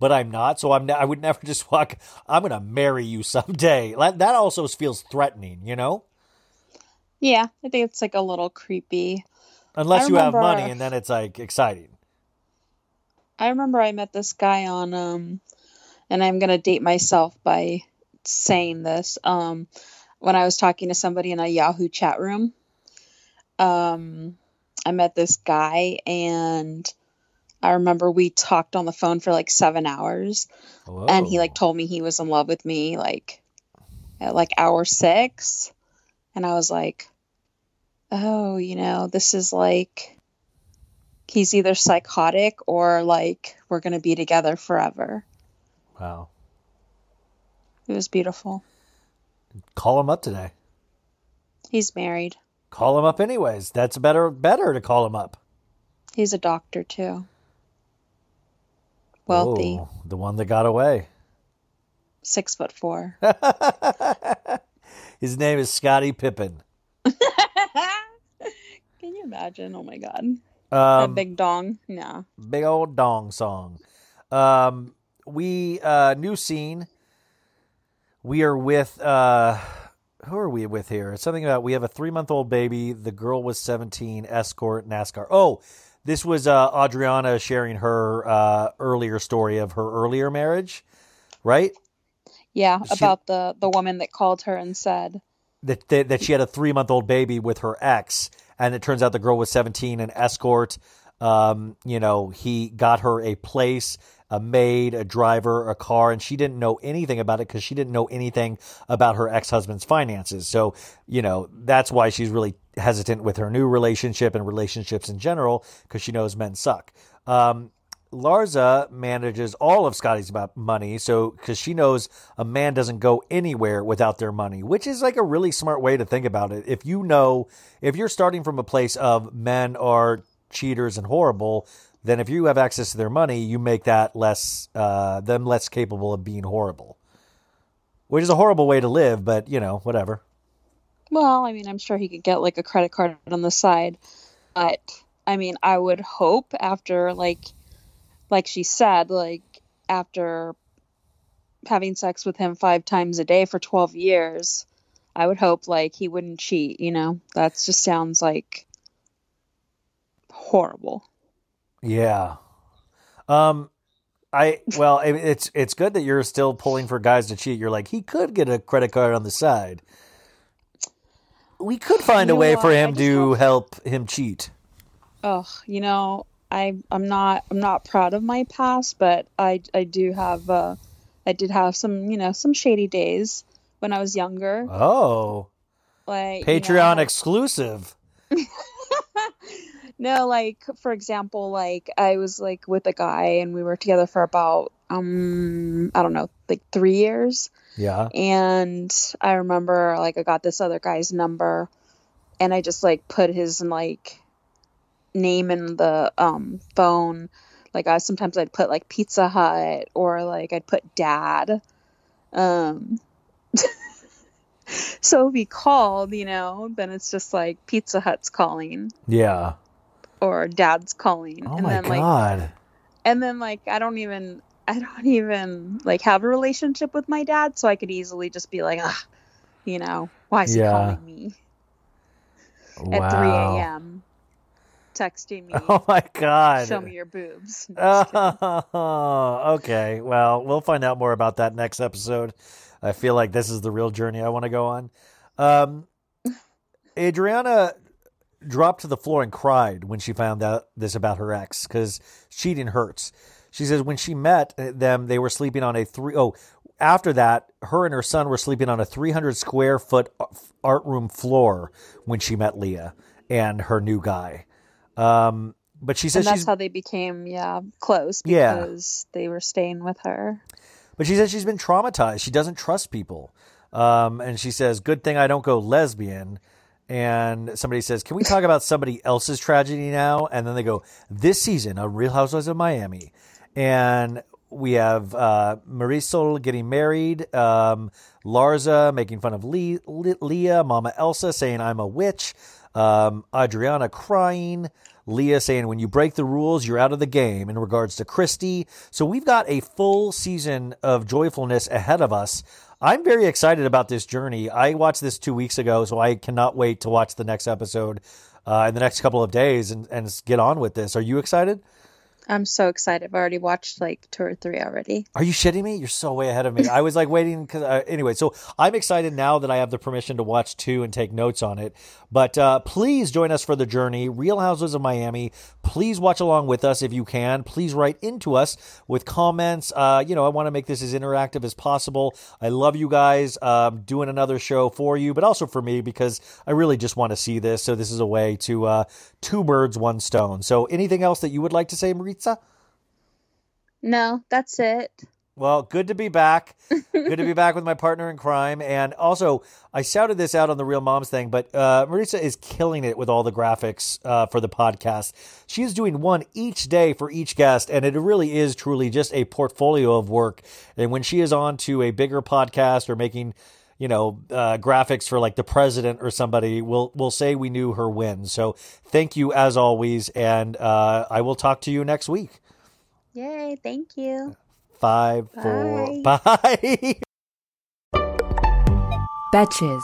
But I'm not, so I'm ne- I would [laughs] never just walk I'm going to marry you someday. [laughs] That that also feels threatening, you know? yeah, I think it's like a little creepy. Unless I you have money and then it's like exciting. I remember I met this guy on um and I'm gonna date myself by saying this. Um when I was talking to somebody in a Yahoo chat room. Um I met this guy and I remember we talked on the phone for like seven hours and he like told me he was in love with me like at like hour six and I was like, Oh, you know, this is like he's either psychotic or like we're gonna be together forever. Wow. It was beautiful. Call him up today. He's married. Call him up anyways. That's better better to call him up. He's a doctor too. Wealthy. Oh, the one that got away. Six foot four. [laughs] His name is Scottie Pippen. [laughs] Can you imagine? Oh my god. that Um, big dong. No. big old dong song. Um, we uh, new scene. We are with uh, who are we with here? It's Something about we have a three month old baby. The girl was 17, escort, NASCAR. Oh, this was uh, Adriana sharing her uh, earlier story of her earlier marriage, right? Yeah, She- about the the woman that called her and said, That that, that she had a three month old baby with her ex, and it turns out the girl was 17, an escort. Um, you know, he got her a place, a maid, a driver, a car, and she didn't know anything about it because she didn't know anything about her ex husband's finances. So, you know, that's why she's really hesitant with her new relationship and relationships in general because she knows men suck. Um, Larsa manages all of Scottie's about money, so because she knows a man doesn't go anywhere without their money, which is like a really smart way to think about it. If you know, if you're starting from a place of men are cheaters and horrible, then if you have access to their money, you make that less uh, them less capable of being horrible, which is a horrible way to live. But you know, whatever. "Well, I mean, I'm sure he could get like a credit card on the side, but I mean, I would hope after like like she said, like after having sex with him 5 times a day for 12 years, I would hope like he wouldn't cheat, you know. That just sounds like horrible. Yeah. Um I well, it's it's good that you're still pulling for guys to cheat. You're like, he could get a credit card on the side. We could find You a way what? for him to don't- help him cheat. Oh, you know, I I'm not I'm not proud of my past, but I I do have uh I did have some, you know, some shady days when I was younger. Oh, Like you know, Patreon exclusive. [laughs] No, like for example, like I was like with a guy and we were together for about um I don't know, like 3 years. Yeah. And I remember like I got this other guy's number and I just like put his like name in the um phone. Like I sometimes I'd put like Pizza Hut or like I'd put dad. Um [laughs] so if he called, you know, then it's just like Pizza Hut's calling Yeah. Or dad's calling. Oh and my then like god. and then like I don't even I don't even like have a relationship with my dad, so I could easily just be like, ah, you know, why is he calling me at 3 a.m. texting me, [laughs] Oh my god. show me your boobs. [laughs] [laughs] No. Oh, okay. Well, we'll find out more about that next episode. I feel like this is the real journey I want to go on. Um, Adriana dropped to the floor and cried when she found out this about her ex because cheating hurts. She says when she met them, they were sleeping on a three oh. After that, her and her son were sleeping on a 300 square foot art room floor when she met Lea and her new guy. Um, but she says and that's how they became yeah close Yeah. because they were staying with her. But she says she's been traumatized. She doesn't trust people. Um, and she says, "Good thing I don't go lesbian." And somebody says, "Can we talk about somebody else's tragedy now?" And then they go, "This season a Real Housewives of Miami," and we have uh, Marysol getting married, um, Larsa making fun of Le- Le- Lea, Mama Elsa saying I'm a witch, um, Adriana crying, Lea saying when you break the rules, you're out of the game in regards to Cristy. So we've got a full season of joyfulness ahead of us. I'm very excited about this journey. I watched this two weeks ago, so I cannot wait to watch the next episode uh, in the next couple of days and, and get on with this. Are you excited? I'm so excited. I've already watched like two or three already. Are you shitting me? You're so way ahead of me. I was like waiting because uh, anyway. So I'm excited now that I have the permission to watch two and take notes on it. But uh, please join us for the journey. Real Houses of Miami. Please watch along with us if you can. Please write into us with comments. Uh, you know, I want to make this as interactive as possible. I love you guys. Um, doing another show for you, but also for me because I really just want to see this. So this is a way to uh, two birds, one stone. So anything else that you would like to say, Maritza? No, that's it. Well, good to be back. [laughs] good to be back with my partner in crime. And also, I shouted this out on the Real Moms thing, but uh, Maritza is killing it with all the graphics uh, for the podcast. She is doing one each day for each guest, and it really is truly just a portfolio of work. And when she is on to a bigger podcast or making you know, uh, graphics for like the president or somebody, we'll we'll say we knew her win. So thank you as always, and uh, I will talk to you next week. Yay! Thank you. Five, four, bye. [laughs] Betches.